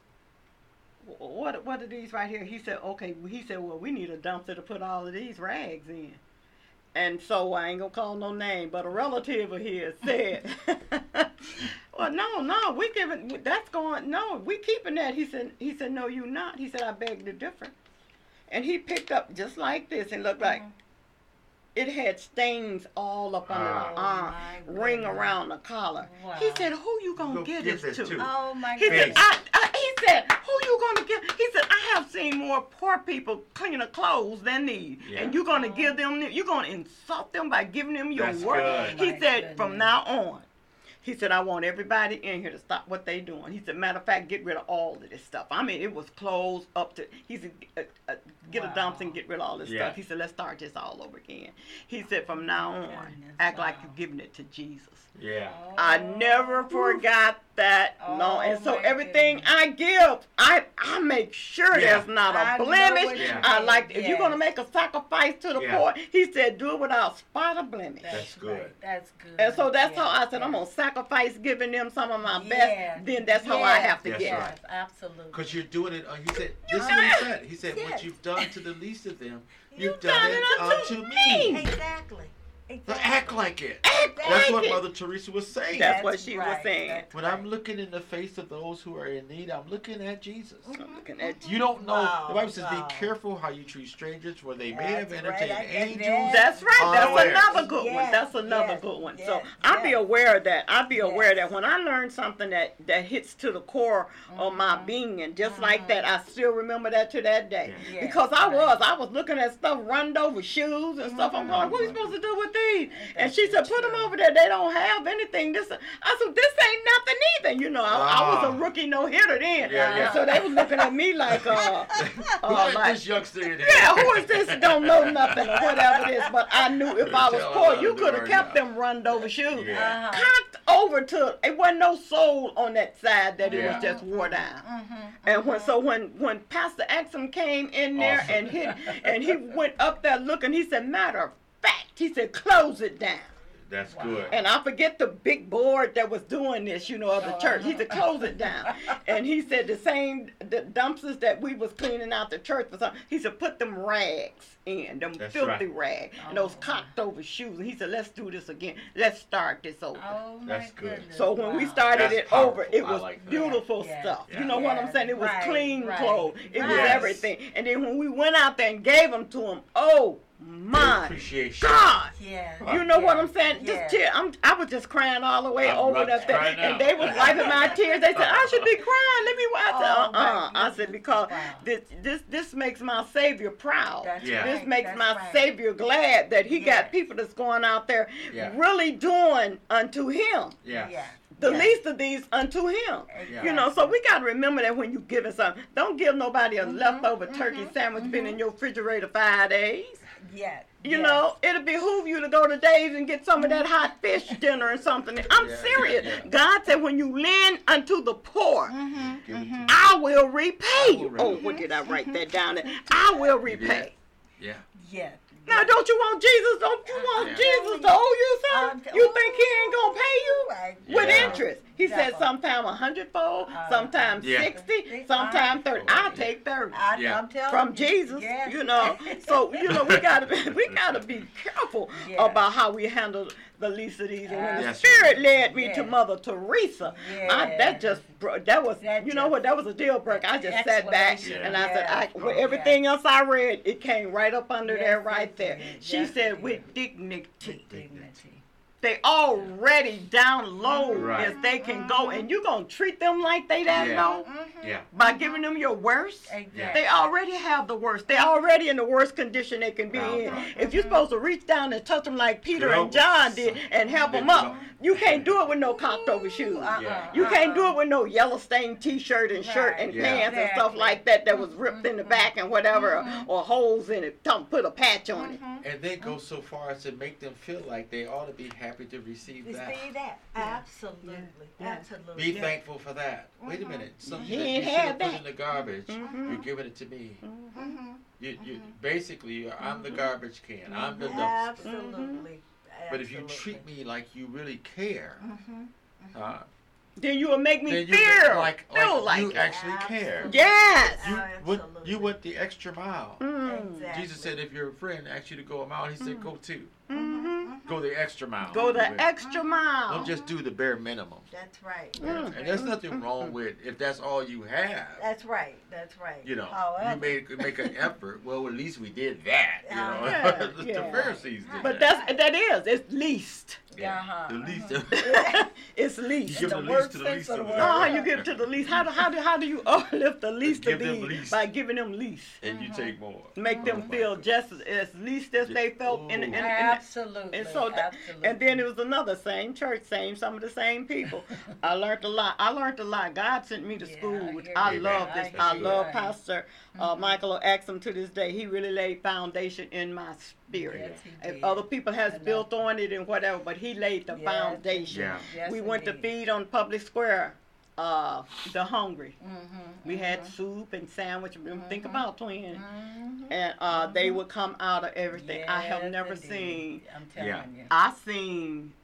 "What what are these right here?" He said, "Okay." He said, "Well, we need a dumpster to put all of these rags in." And so I ain't gonna call no name, but a relative of his said, (laughs) "Well, no, no, we giving that's going no, we keeping that." He said, "He said, no, you not." He said, "I beg to differ." And he picked up just like this and looked like it had stains all up under Ah. the arm, Oh, ring goodness. around the collar. Wow. He said, "Who you gonna Go give give this this to?" to. Oh my He said, goodness. I, I, he said, who you gonna give? He said, I have seen more poor people cleaner clothes than these, Yeah. and you're gonna give them, you're gonna insult them by giving them your That's work. good. He My said, from now on, he said, I want everybody in here to stop what they doing. He said, matter of fact, get rid of all of this stuff. I mean, it was clothes up to. He said, uh, uh, get Wow. a dump and get rid of all this Yeah. stuff. He said, let's start this all over again. He said, from now on, Goodness, act like you're giving it to Jesus. Yeah. I never forgot that. no, Oh, and so everything goodness. I give, I I make sure Yeah. there's not I a know blemish. what you I mean, like if you're gonna make a sacrifice to the Yeah. poor, he said do it without spot or blemish. That's good. Right. That's good. and so that's Yeah, how I said I'm gonna sacrifice giving them some of my Yeah. best. Then that's how I have to That's give. right. Yes, absolutely. Because you're doing it. Uh, he said, this is what he said. He said, Yes. what you've done to the least of them, (laughs) You've you've done, it unto me. Exactly. So Exactly. act like it. Act That's like what it. Mother Teresa was saying. That's what she was saying. that's when right. I'm looking in the face of those who are in need, I'm looking at Jesus. I'm mm-hmm. looking at Jesus. You don't know. Wow, the Bible says, wow. "Be careful how you treat strangers, for they may have entertained right, angels." That's right. That's Unaware. another good one. That's another yes, good one. yes, so I'll be aware of that. I'll be aware Yes. that when I learn something that that hits to the core of my Mhm. being, and just like mm-hmm. that, I still remember that to that day. Yes, because I right. was, I was looking at stuff runned over shoes and stuff. I'm going, what are you supposed to do with these? And she said, put them over there. They don't have anything. This, I said, this ain't nothing either. You know, I, I was Ah. a rookie no hitter then, Yeah, and yeah. so they was looking at me like, uh, (laughs) Who uh, let like, this youngster in here? yeah, who is this don't know nothing or whatever it is? But I knew if I was poor, you could have kept now. them runned over shoes. Yeah. Uh-huh. Cocked over to it wasn't no soul on that side that it was just wore down. Mm-hmm. And when so when when Pastor Axum came in there Awesome. and he and he went up there looking, he said, matter of fact, he said, close it down. That's Wow. good. And I forget the big board that was doing this, you know, of the Oh, church. He said, close it down. (laughs) and he said the same the dumpsters that we was cleaning out the church for something. He said, put them rags in, them That's filthy right. rags, and oh. those Oh. cocked over shoes. And he said, let's do this again. Let's start this over. Oh my That's good. goodness. So when we started That's it over, it was like beautiful Yeah. stuff. Yeah. You know what I'm saying? It was Right, clean right. clothes. It was Right. everything. And then when we went out there and gave them to him, oh my Appreciation. God. Yeah. You know what I'm saying? yeah. Just tear. I'm, I was just crying all the way I'm over right- that thing, and they was wiping my tears. They said I should be (laughs) crying. Let me watch Oh, it. Uh-uh. I said because Wow. this this this makes my Savior proud. That's Yeah. This makes that's my right. Savior glad that He Yes. got people that's going out there Yeah. really doing unto Him. Yeah. Yeah. The Yeah. least of these unto Him. Yeah. You know, so we got to remember that when you giving something, don't give nobody a Mhm, leftover turkey mhm, sandwich been mhm. in your refrigerator five days. Yeah. You yeah. know, it'll behoove you to go to Dave's and get some of that hot fish (laughs) dinner or something. I'm Yeah, serious. yeah, yeah. God said, when you lend unto the poor, Mm-hmm. Give it I will repay I will you. repay Oh, you. what did I write that down there? I will repay. Yeah. Yeah. Now, don't you want Jesus? Don't you want Yeah. Jesus to owe you I'm something? t- You think he ain't gonna pay you? Right. With Yeah. interest. He said Definitely. sometimes a hundredfold, Uh, sometimes Yeah. sixty, sometimes thirty. I'll take thirty. I, Yeah. I'm telling you. from you. Jesus, Yeah. you know. (laughs) So you know we gotta be, we gotta be careful Yeah. about how we handle the least of these. And when the Yes. Spirit led me to Mother Teresa, I, that just bro- that was That you know what that was a deal breaker. I just sat back Exclamation. and I said, Yeah. I, with Yeah. everything else I read, it came right up under there, right there. did. She Yes, said, with did. dignity. Dignity. They already down low Right. as they can go, and you gonna treat them like they that Yeah. low Mm-hmm. Yeah. by giving them your worst. Exactly. They already have the worst. They're already in the worst condition they can be Right, in. right. If you're supposed to reach down and touch them like Peter Girl, and John did and help them up, you can't do it with no cocked over shoes. Uh-uh, Yeah. You can't do uh-uh. it with no yellow stained T-shirt and shirt and Yeah. pants and stuff like that that was ripped in the back and whatever, Mhm. or holes in it. Don't put a patch on it. And they go so far as to make them feel like they ought to be happy to receive You that. see that? Absolutely. Yeah. Absolutely. Be Yeah. thankful for that. Wait a Mhm. minute. Something He that you ain't should had have put that. in the garbage. Mhm. You're giving it to me. Mm-hmm. You, you basically you're, I'm the garbage can. I'm the dumpster. Absolutely. But if you treat me like you really care, uh, Then you will make me then you feel like feel like like you it. actually care. Yes. You Oh, went you went the extra mile. Mm. Exactly. Jesus said, if your friend asks you to go a mile, he said, go two. Mhm. Go the extra mile. Go the Don't extra mile. Don't just do the bare minimum. That's right. Mm. And there's nothing wrong with if that's all you have. That's right. That's right. You know, However, you made make an (laughs) effort. Well, at least we did that. You know, Yeah, (laughs) the yeah. Pharisees did But that. that's that is it's least. Yeah, Uh-huh, the least. (laughs) it's least. You give the the least worst to the sense least of of the them. word. Oh, how you give to the least? How do how do how do you (laughs) uplift the least of Give these least. by giving them least? and you take more. Make them Oh, feel my just as, as least as they felt in, in, in, in Absolutely. and so that, absolutely. and then it was another same church, same some of the same people. (laughs) I learned a lot. I learned a lot. God sent me to Yeah, school. I which hear I love this. I I love you. Pastor uh, Michael Axum to this day. He really laid foundation in my spirit. Yes, he did. other people has built on it and whatever, but he laid the Yes, foundation. Yeah. Yes, we went to feed on Public Square, uh, the hungry. Mhm, We had mhm, soup and sandwich. Think Mhm. about twin. mhm. And uh, they Mhm. would come out of everything. I have never indeed. seen. I'm telling Yeah. you. I seen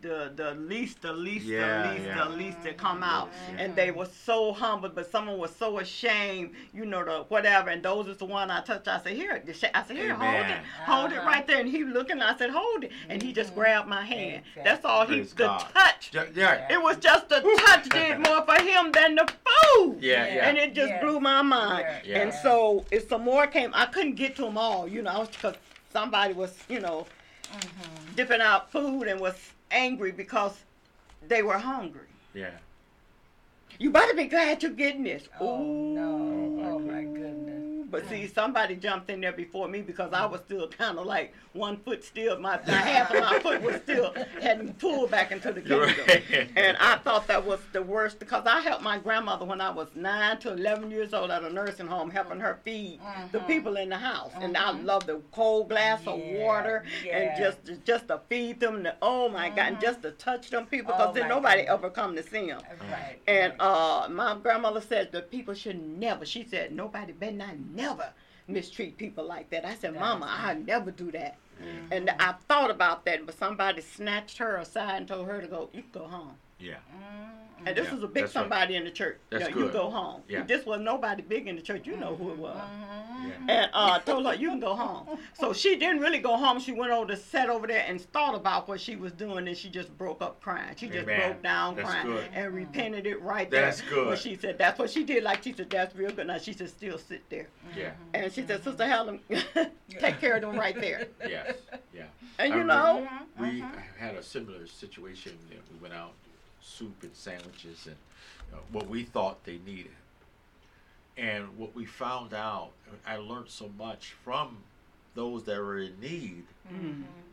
the the least, the least, Yeah, the least, yeah. the least that come out, Yeah. and they were so humble, but someone was so ashamed, you know, the whatever. And those is the one I touched. I said, here, I said, here, hold it, hold it Uh-huh. right there. And he looking. I said, hold it, and he just Mhm. grabbed my hand. Exactly. That's all he Praise the God. touch. Yeah, yeah, It was just the touch did more for him than the food. yeah. Yeah. yeah. And it just Yeah. blew my mind. Yeah. Yeah. And so if some more came, I couldn't get to them all, you know, because somebody was, you know, Mhm. dipping out food and was angry because they were hungry. yeah. You better be glad you're getting this. Oh, no. Oh, my goodness. But see, somebody jumped in there before me because I was still kind of like one foot still, my, my half of my foot was still hadn't pulled back into the kingdom. right. And I thought that was the worst because I helped my grandmother when I was nine to eleven years old at a nursing home, helping her feed the Mhm. people in the house. And I Mhm. loved the cold glass of water yeah. and just just to feed them. The, oh my God! And just to touch them people Oh, because then nobody goodness. ever come to see them. Right. And uh, my grandmother said that people should never. She said nobody better not never mistreat people like that. I said, Mama, right. I never do that. Mm-hmm. And I thought about that, but somebody snatched her aside and told her to go. You go home. Yeah. Mm-hmm. And this Yeah, was a big that's right. somebody in the church. That's yeah, you good. go home. Yeah. This was nobody big in the church. You know who it was. Mm-hmm. Yeah. And uh, told her you can go home. So she didn't really go home. She went over to sat over there and thought about what she was doing, and she just broke up crying. She just Amen. broke down That's crying good. and mm-hmm. repented it right there. That's good. But she said that's what she did. Like she said, that's real good. Now she said still sit there. Yeah. Mm-hmm. And she said, Sister Helen, (laughs) take care of them right there. Yes. Yeah. And I you know, We had a similar situation. That we went out, soup and sandwiches, and uh, what we thought they needed. And what we found out, I learned so much from those that were in need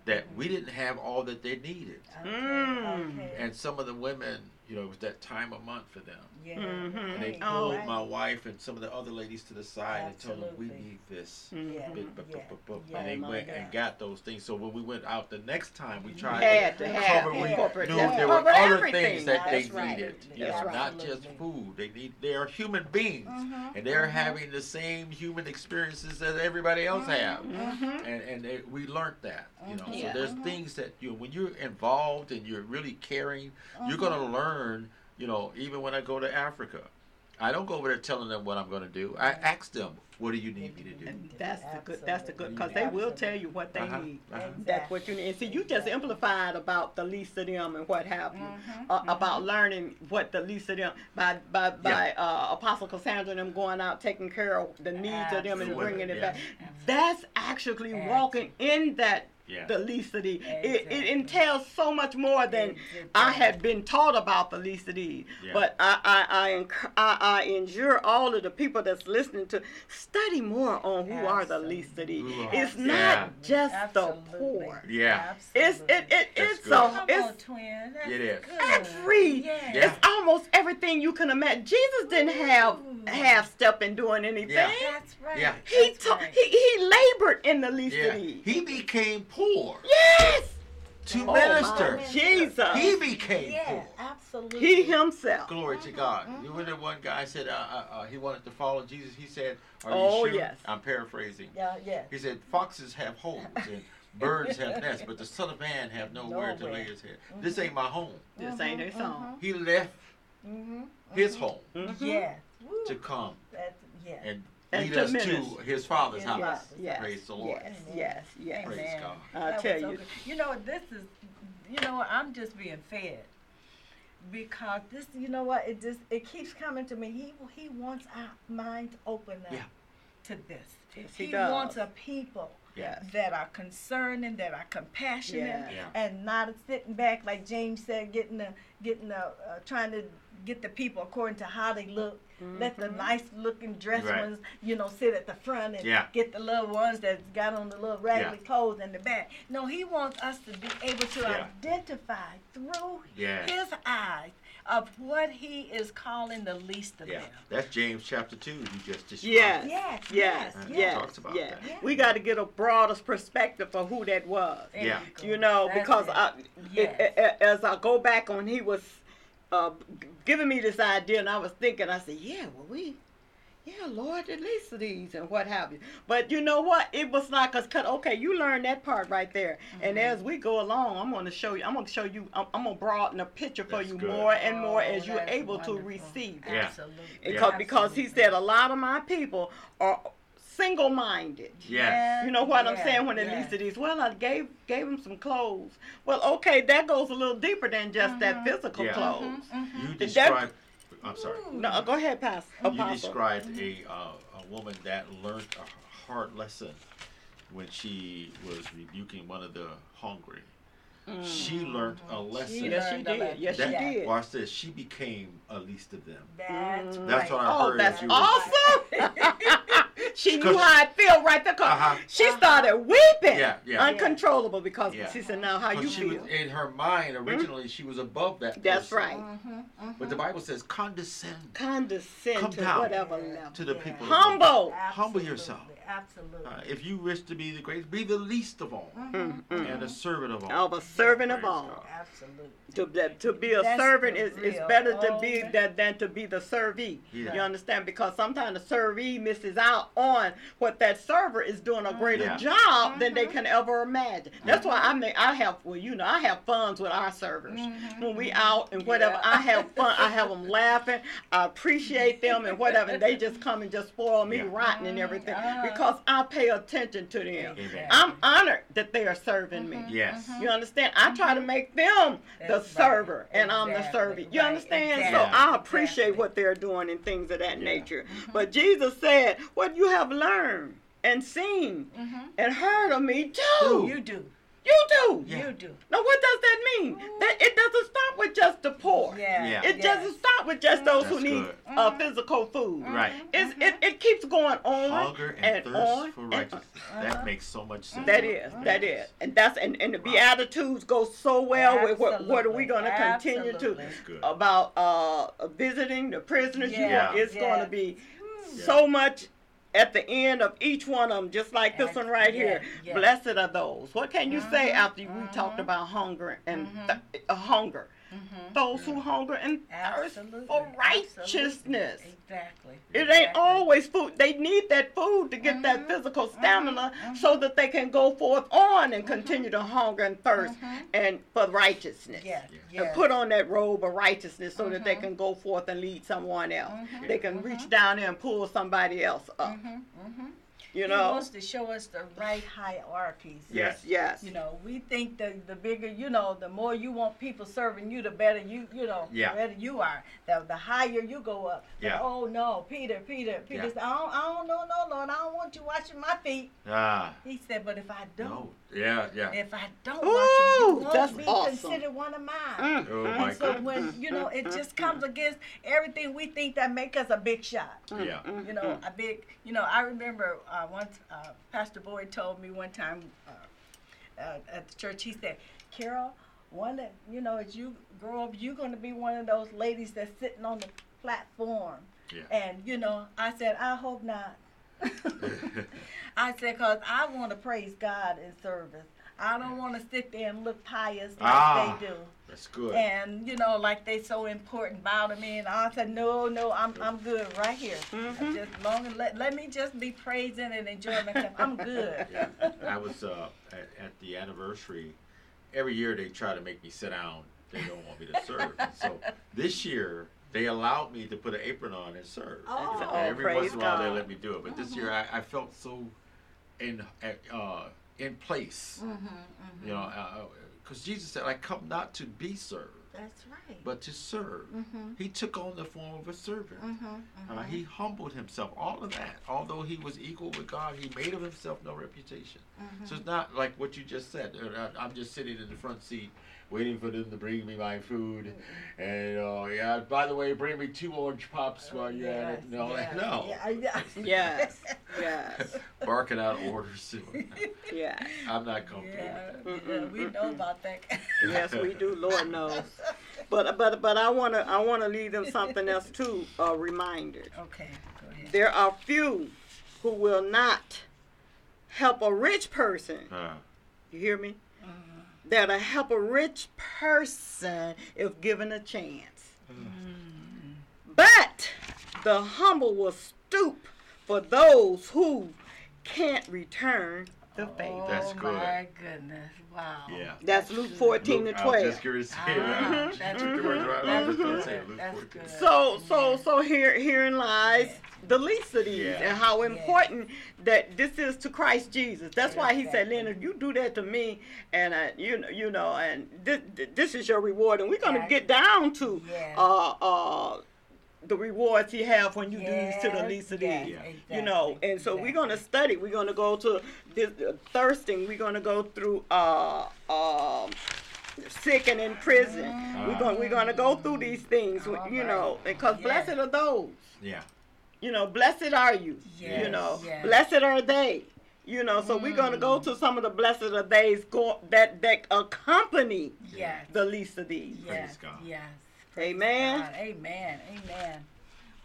that we didn't have all that they needed. Mm. Okay. And some of the women, you know, it was that time of month for them. Yeah. Mhm. And they Right, pulled right. my wife and some of the other ladies to the side and told them, we need this. Mhm. Yeah. Big, bup, Yeah. And they Oh went God. and got those things. So when we went out the next time, we tried had to to have cover. We incorporate knew that. there were other everything. things that they That's right. needed. You That's know, right. not just food. They need. They are human beings, Mhm. and they're Mhm. having the same human experiences that everybody else have. Mhm. And and they, we learned that. You know, Yeah. so there's things that you when you're involved and you're really caring, you're gonna learn. You know, even when I go to Africa. I don't go over there telling them what I'm going to do. I ask them, "What do you need me to do?" And that's the good. That's the good because they will tell you what they Uh-huh, need. uh-huh. That's what you need. And see, you just amplified about the least of them and what have you, Mm-hmm. uh, about learning what the least of them by by by uh, Apostle Cassandra and them going out taking care of the needs of them and bringing it Yeah. back. That's actually walking in that. Yeah. The least of these. It, it entails so much more than Exactly. I had been taught about the least of these. Yeah. But I I, I, enc- I I endure all of the people that's listening to study more on who are the Absolutely. least of these. Who are- It's not Yeah. just the poor. Yeah. It's it, it That's it's good. a it's twin. That's It is. good. every Yeah. Yeah. it's almost everything you can imagine. Jesus didn't have half step in doing anything. Yeah. That's right. Yeah. He, That's ta- right. he he labored in the least Yeah. of these. He became poor yes. to Oh, minister. Jesus. He became Yeah, poor. absolutely. He himself. Glory to God. You remember one guy said uh, uh, uh, he wanted to follow Jesus. He said, "Are Oh, you sure?" yes. I'm paraphrasing. Yeah, yeah. He said, "Foxes have holes and birds have (laughs) nests, but the Son of Man have nowhere to lay his head. This ain't my home." This ain't his song. He left Mm-hmm. his home. Yeah. To come That's, yeah. and And lead to us to his Father's house. Yes, yes, Praise the Lord. yes, yes, yes. Praise Amen. God. I tell so you. good. You know, this is, you know what, I'm just being fed. Because this, you know what, it just, it keeps coming to me. He, he wants our minds open up Yeah. to this. Yes, he he does. wants a people Yes. that are concerning, that are compassionate, Yeah. Yeah. and not sitting back like James said, getting the, getting the, uh, trying to get the people according to how they look. Let the nice looking dressed Right. ones, you know, sit at the front and Yeah. get the little ones that got on the little raggedy Yeah. clothes in the back. No, he wants us to be able to Yeah. identify through Yeah. his eyes of what he is calling the least of Yeah, them. that's James chapter two. You just described. Yes. Yes, Yes, yes, Uh, yes, talks about yes. that. We got to get a broader perspective of who that was. Yeah. go. You know, That's because. I, Yes. it- it- as I go back on, he was uh, giving me this idea, and I was thinking, I said, yeah, well, we, yeah, Lord, at least these and what have you. But you know what? It was like us cut. Okay, you learned that part right there, and Mm-hmm. as we go along, I'm going to show you. I'm going to show you. I'm, I'm going to broaden the picture for That's you good. more and more Oh, as you're that's able to receive. Yeah. Absolutely. Because, because he said a lot of my people are single-minded. Yes. You know what I'm saying when yeah. it least of these. Well, I gave gave him some clothes. Well, okay, that goes a little deeper than just that physical Yeah. clothes. Mm-hmm. You That- described. I'm sorry. No, go ahead, Pastor. You Apostle. described a uh, a woman that learned a hard lesson when she was rebuking one of the hungry. She learned a lesson. She Yes, she did. lesson. Yes, she that, did. Watch this. She became a least of them. That's Mm. That's right. what I Oh, heard. that's you awesome. (laughs) she knew how I feel right there. 'cause Uh-huh. She started weeping, Yeah, yeah. uncontrollable, because Yeah. she said, "Now, how you But she feel?" was in her mind originally. She was above that. That's person. right. Mm-hmm. But the Bible says, condescend Condescend Come to down. whatever level. to the people. of Humble. Humble yourself. Absolutely. Uh, if you wish to be the greatest, be the least of all, Mm, mm. and a servant of all. Of a Yes, servant of all. Absolutely. To, to be a That's servant is, is real better to be old- than, than to be the servee. Yeah. You understand? Because sometimes the servee misses out on what that server is doing a greater Yeah. job than they Mm-hmm. can ever imagine. That's why I make I have well you know I have funs with our servers when we out and whatever Mm-hmm. Yeah. I have fun I have them (laughs) laughing I appreciate them and whatever and they just come and just spoil me Yeah. rotten and everything Ah. because I pay attention to them. Amen. I'm honored that they are serving me. Yes. You understand? I try to mm-hmm. make them the That's right. server, and I'm the Exactly. servant. You Right. understand? Exactly. So I appreciate Exactly. what they're doing and things of that Yeah. nature. Mm-hmm. But Jesus said, "What you have learned and seen mm-hmm. and heard of me, Do. You do. You do." Yeah. You do. Now, what does that mean? That it doesn't stop with just the poor. Yeah. Yeah. It yes. doesn't stop with just those who That's need good. uh, physical food. Right. It's, it, it keeps going on Hunger and, and thirst on for and righteousness. Uh-huh. That makes so much sense. That is, that is, and that's and, and the Beatitudes go so well with what what are we going to continue to Absolutely. That's good. about uh visiting the prisoners. You Yeah, want it's going to be Yeah. so much at the end of each one of them, just like this one right here. Blessed are those. What can you say Mhm, after we talked about hunger and Mhm. th- uh, hunger? Mhm. Those who hunger and thirst Absolutely. for Absolutely. righteousness. Exactly. It ain't always food. They need that food to get that Mhm, physical stamina mhm, so that they can go forth on and continue to hunger and thirst Mhm. and for righteousness. Yeah. Yeah. And put on that robe of righteousness so that they can go forth and lead someone else. They can reach down there and pull somebody else up. You He wants to show us the right hierarchies. Yes. Yes. You know, we think the the bigger, you know, the more you want people serving you, the better you, you know, Yeah. the better you are. The the higher you go up. But, Yeah. oh no, Peter, Peter, Peter Yeah. said, I don't, I don't know, no, Lord, I don't want you washing my feet. Ah. He said, but if I don't, No. Yeah. Yeah. if I don't Ooh, watch you, you won't that's be awesome. considered one of mine. Mm, Oh, mm, my And so God. when you know, it just comes against everything we think that make us a big shot. Yeah. mm, You know, a big. You know, I remember uh, once uh, Pastor Boyd told me one time uh, uh, at the church. He said, "Carol, one that you know, as you grow up, you're going to be one of those ladies that's sitting on the platform." Yeah. And you know, I said, "I hope not." I said, "Cause I want to praise God in service. I don't want to sit there and look pious like Ah. they do." That's good. and you know, like they so important, bow to me, and I said, no, no, I'm I'm good right here. Mm-hmm. Just long and let let me just be praising and enjoying myself. I'm good. (laughs) yeah. I was uh, at, at the anniversary. Every year they try to make me sit down. They don't want me to serve. so this year they allowed me to put an apron on and serve. Oh, And every once in a while they let me do it. But this year I, I felt so in uh, in place. Mm-hmm, You know, because Jesus said, "I come not to be served, That's right. but to serve." Mm-hmm. He took on the form of a servant. Mm-hmm. Uh, he humbled himself. All of that. Although he was equal with God, he made of himself no reputation. Mm-hmm. So it's not like what you just said. Uh, I'm just sitting in the front seat waiting for them to bring me my food. And, uh, yeah, by the way, bring me two orange pops while you're at it. No, yes, no. Yeah, yeah. (laughs) (laughs) Yes. Yes. (laughs) Barking out orders. yeah. I'm not comfortable Yeah, with that. yeah, we know about that. Yes, we do. Lord knows. But but but I wanna I wanna leave them something else too. Uh, reminders. Okay, go ahead. There are few who will not help a rich person. Uh, You hear me? That'll help a rich person if given a chance. Mm-hmm. But the humble will stoop for those who can't return the favor. That's oh my goodness! Wow. yeah. That's Luke 14 Luke- to I was 12. just curious to say that. that's Took the words right out. I was just going to say good. Luke That's 14. good. So so so here herein lies the least of these Yeah. and how Yeah. important that this is to Christ Jesus. That's why he said, Exactly. Leonard, you do that to me, and uh, you know you know, and this this is your reward, and we're gonna get down to Yeah. uh uh the rewards he have when you do these to the least of yes, these. Yeah. You know, exactly, and so we're gonna study. We're gonna go to this uh, thirsting. We're gonna go through uh um sick and in prison. We're Ah. gonna we're gonna go through these things. All you right. know, because Yeah. blessed are those. Yeah. You know, blessed are you. You know, yes. blessed are they. You know, so we're gonna go to some of the blessed are theys go that that accompany Yes. the least of these. Yes. God. Yes. Amen. God, amen. Amen.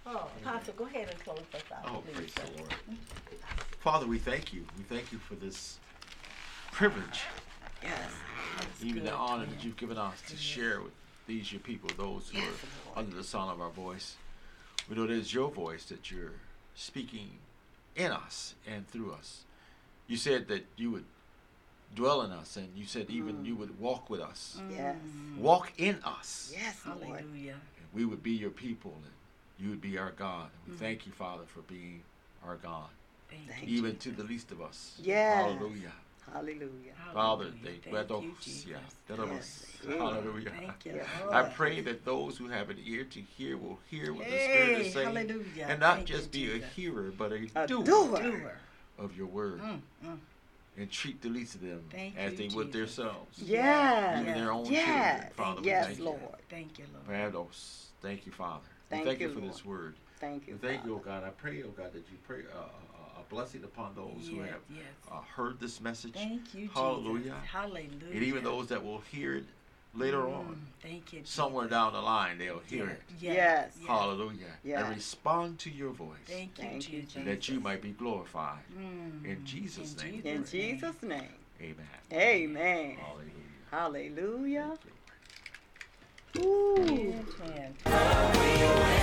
Oh, Apostle, go ahead and close us out, Oh, please. praise the Lord. Father, we thank you. We thank you for this privilege Yes. even the honor twin. that you've given us to Yes. share with these your people, those who Yes, are Lord. under the sound of our voice. We know that it's your voice that you're speaking in us and through us. You said that you would dwell in us, and you said even Mm. you would walk with us, Yes. walk in us, Yes, Lord. Hallelujah. and we would be your people, and you would be our God. And we Mm. thank you, Father, for being our God, Thank, Thank you. even to the least of us. Yes. Hallelujah. Hallelujah. Father, Hallelujah. they Thank you, yeah, Vedos. Yes. Hallelujah. Thank you. I pray that those who have an ear to hear will hear what the Spirit is saying, hallelujah. and not Thank just you, be a hearer, but a, A doer, doer. Doer. of your word, Mm, mm. And treat the least of them Thank as you, they would themselves, Yes. even their own Yes. children. Father, we yes, thank Lord. Thank you, Lord. you. Vedos. Thank you, Father. Thank thank you, you, for Lord. this word. Thank you. And thank you, oh God. I pray, oh God, that you pray uh, a, a blessing upon those who have yes. uh, heard this message, Thank you, Hallelujah. Jesus. Hallelujah. and even those that will hear it later Mm, on, Thank you. somewhere Jesus. down the line, they'll hear it. Yes. Hallelujah. Yes. And respond to your voice. Thank you, Thank you, Jesus. that you might be glorified. Mm, In Jesus' name. In Jesus' name. Jesus' name. Amen. Amen. Hallelujah. Hallelujah. Thank you, Ooh. Amen.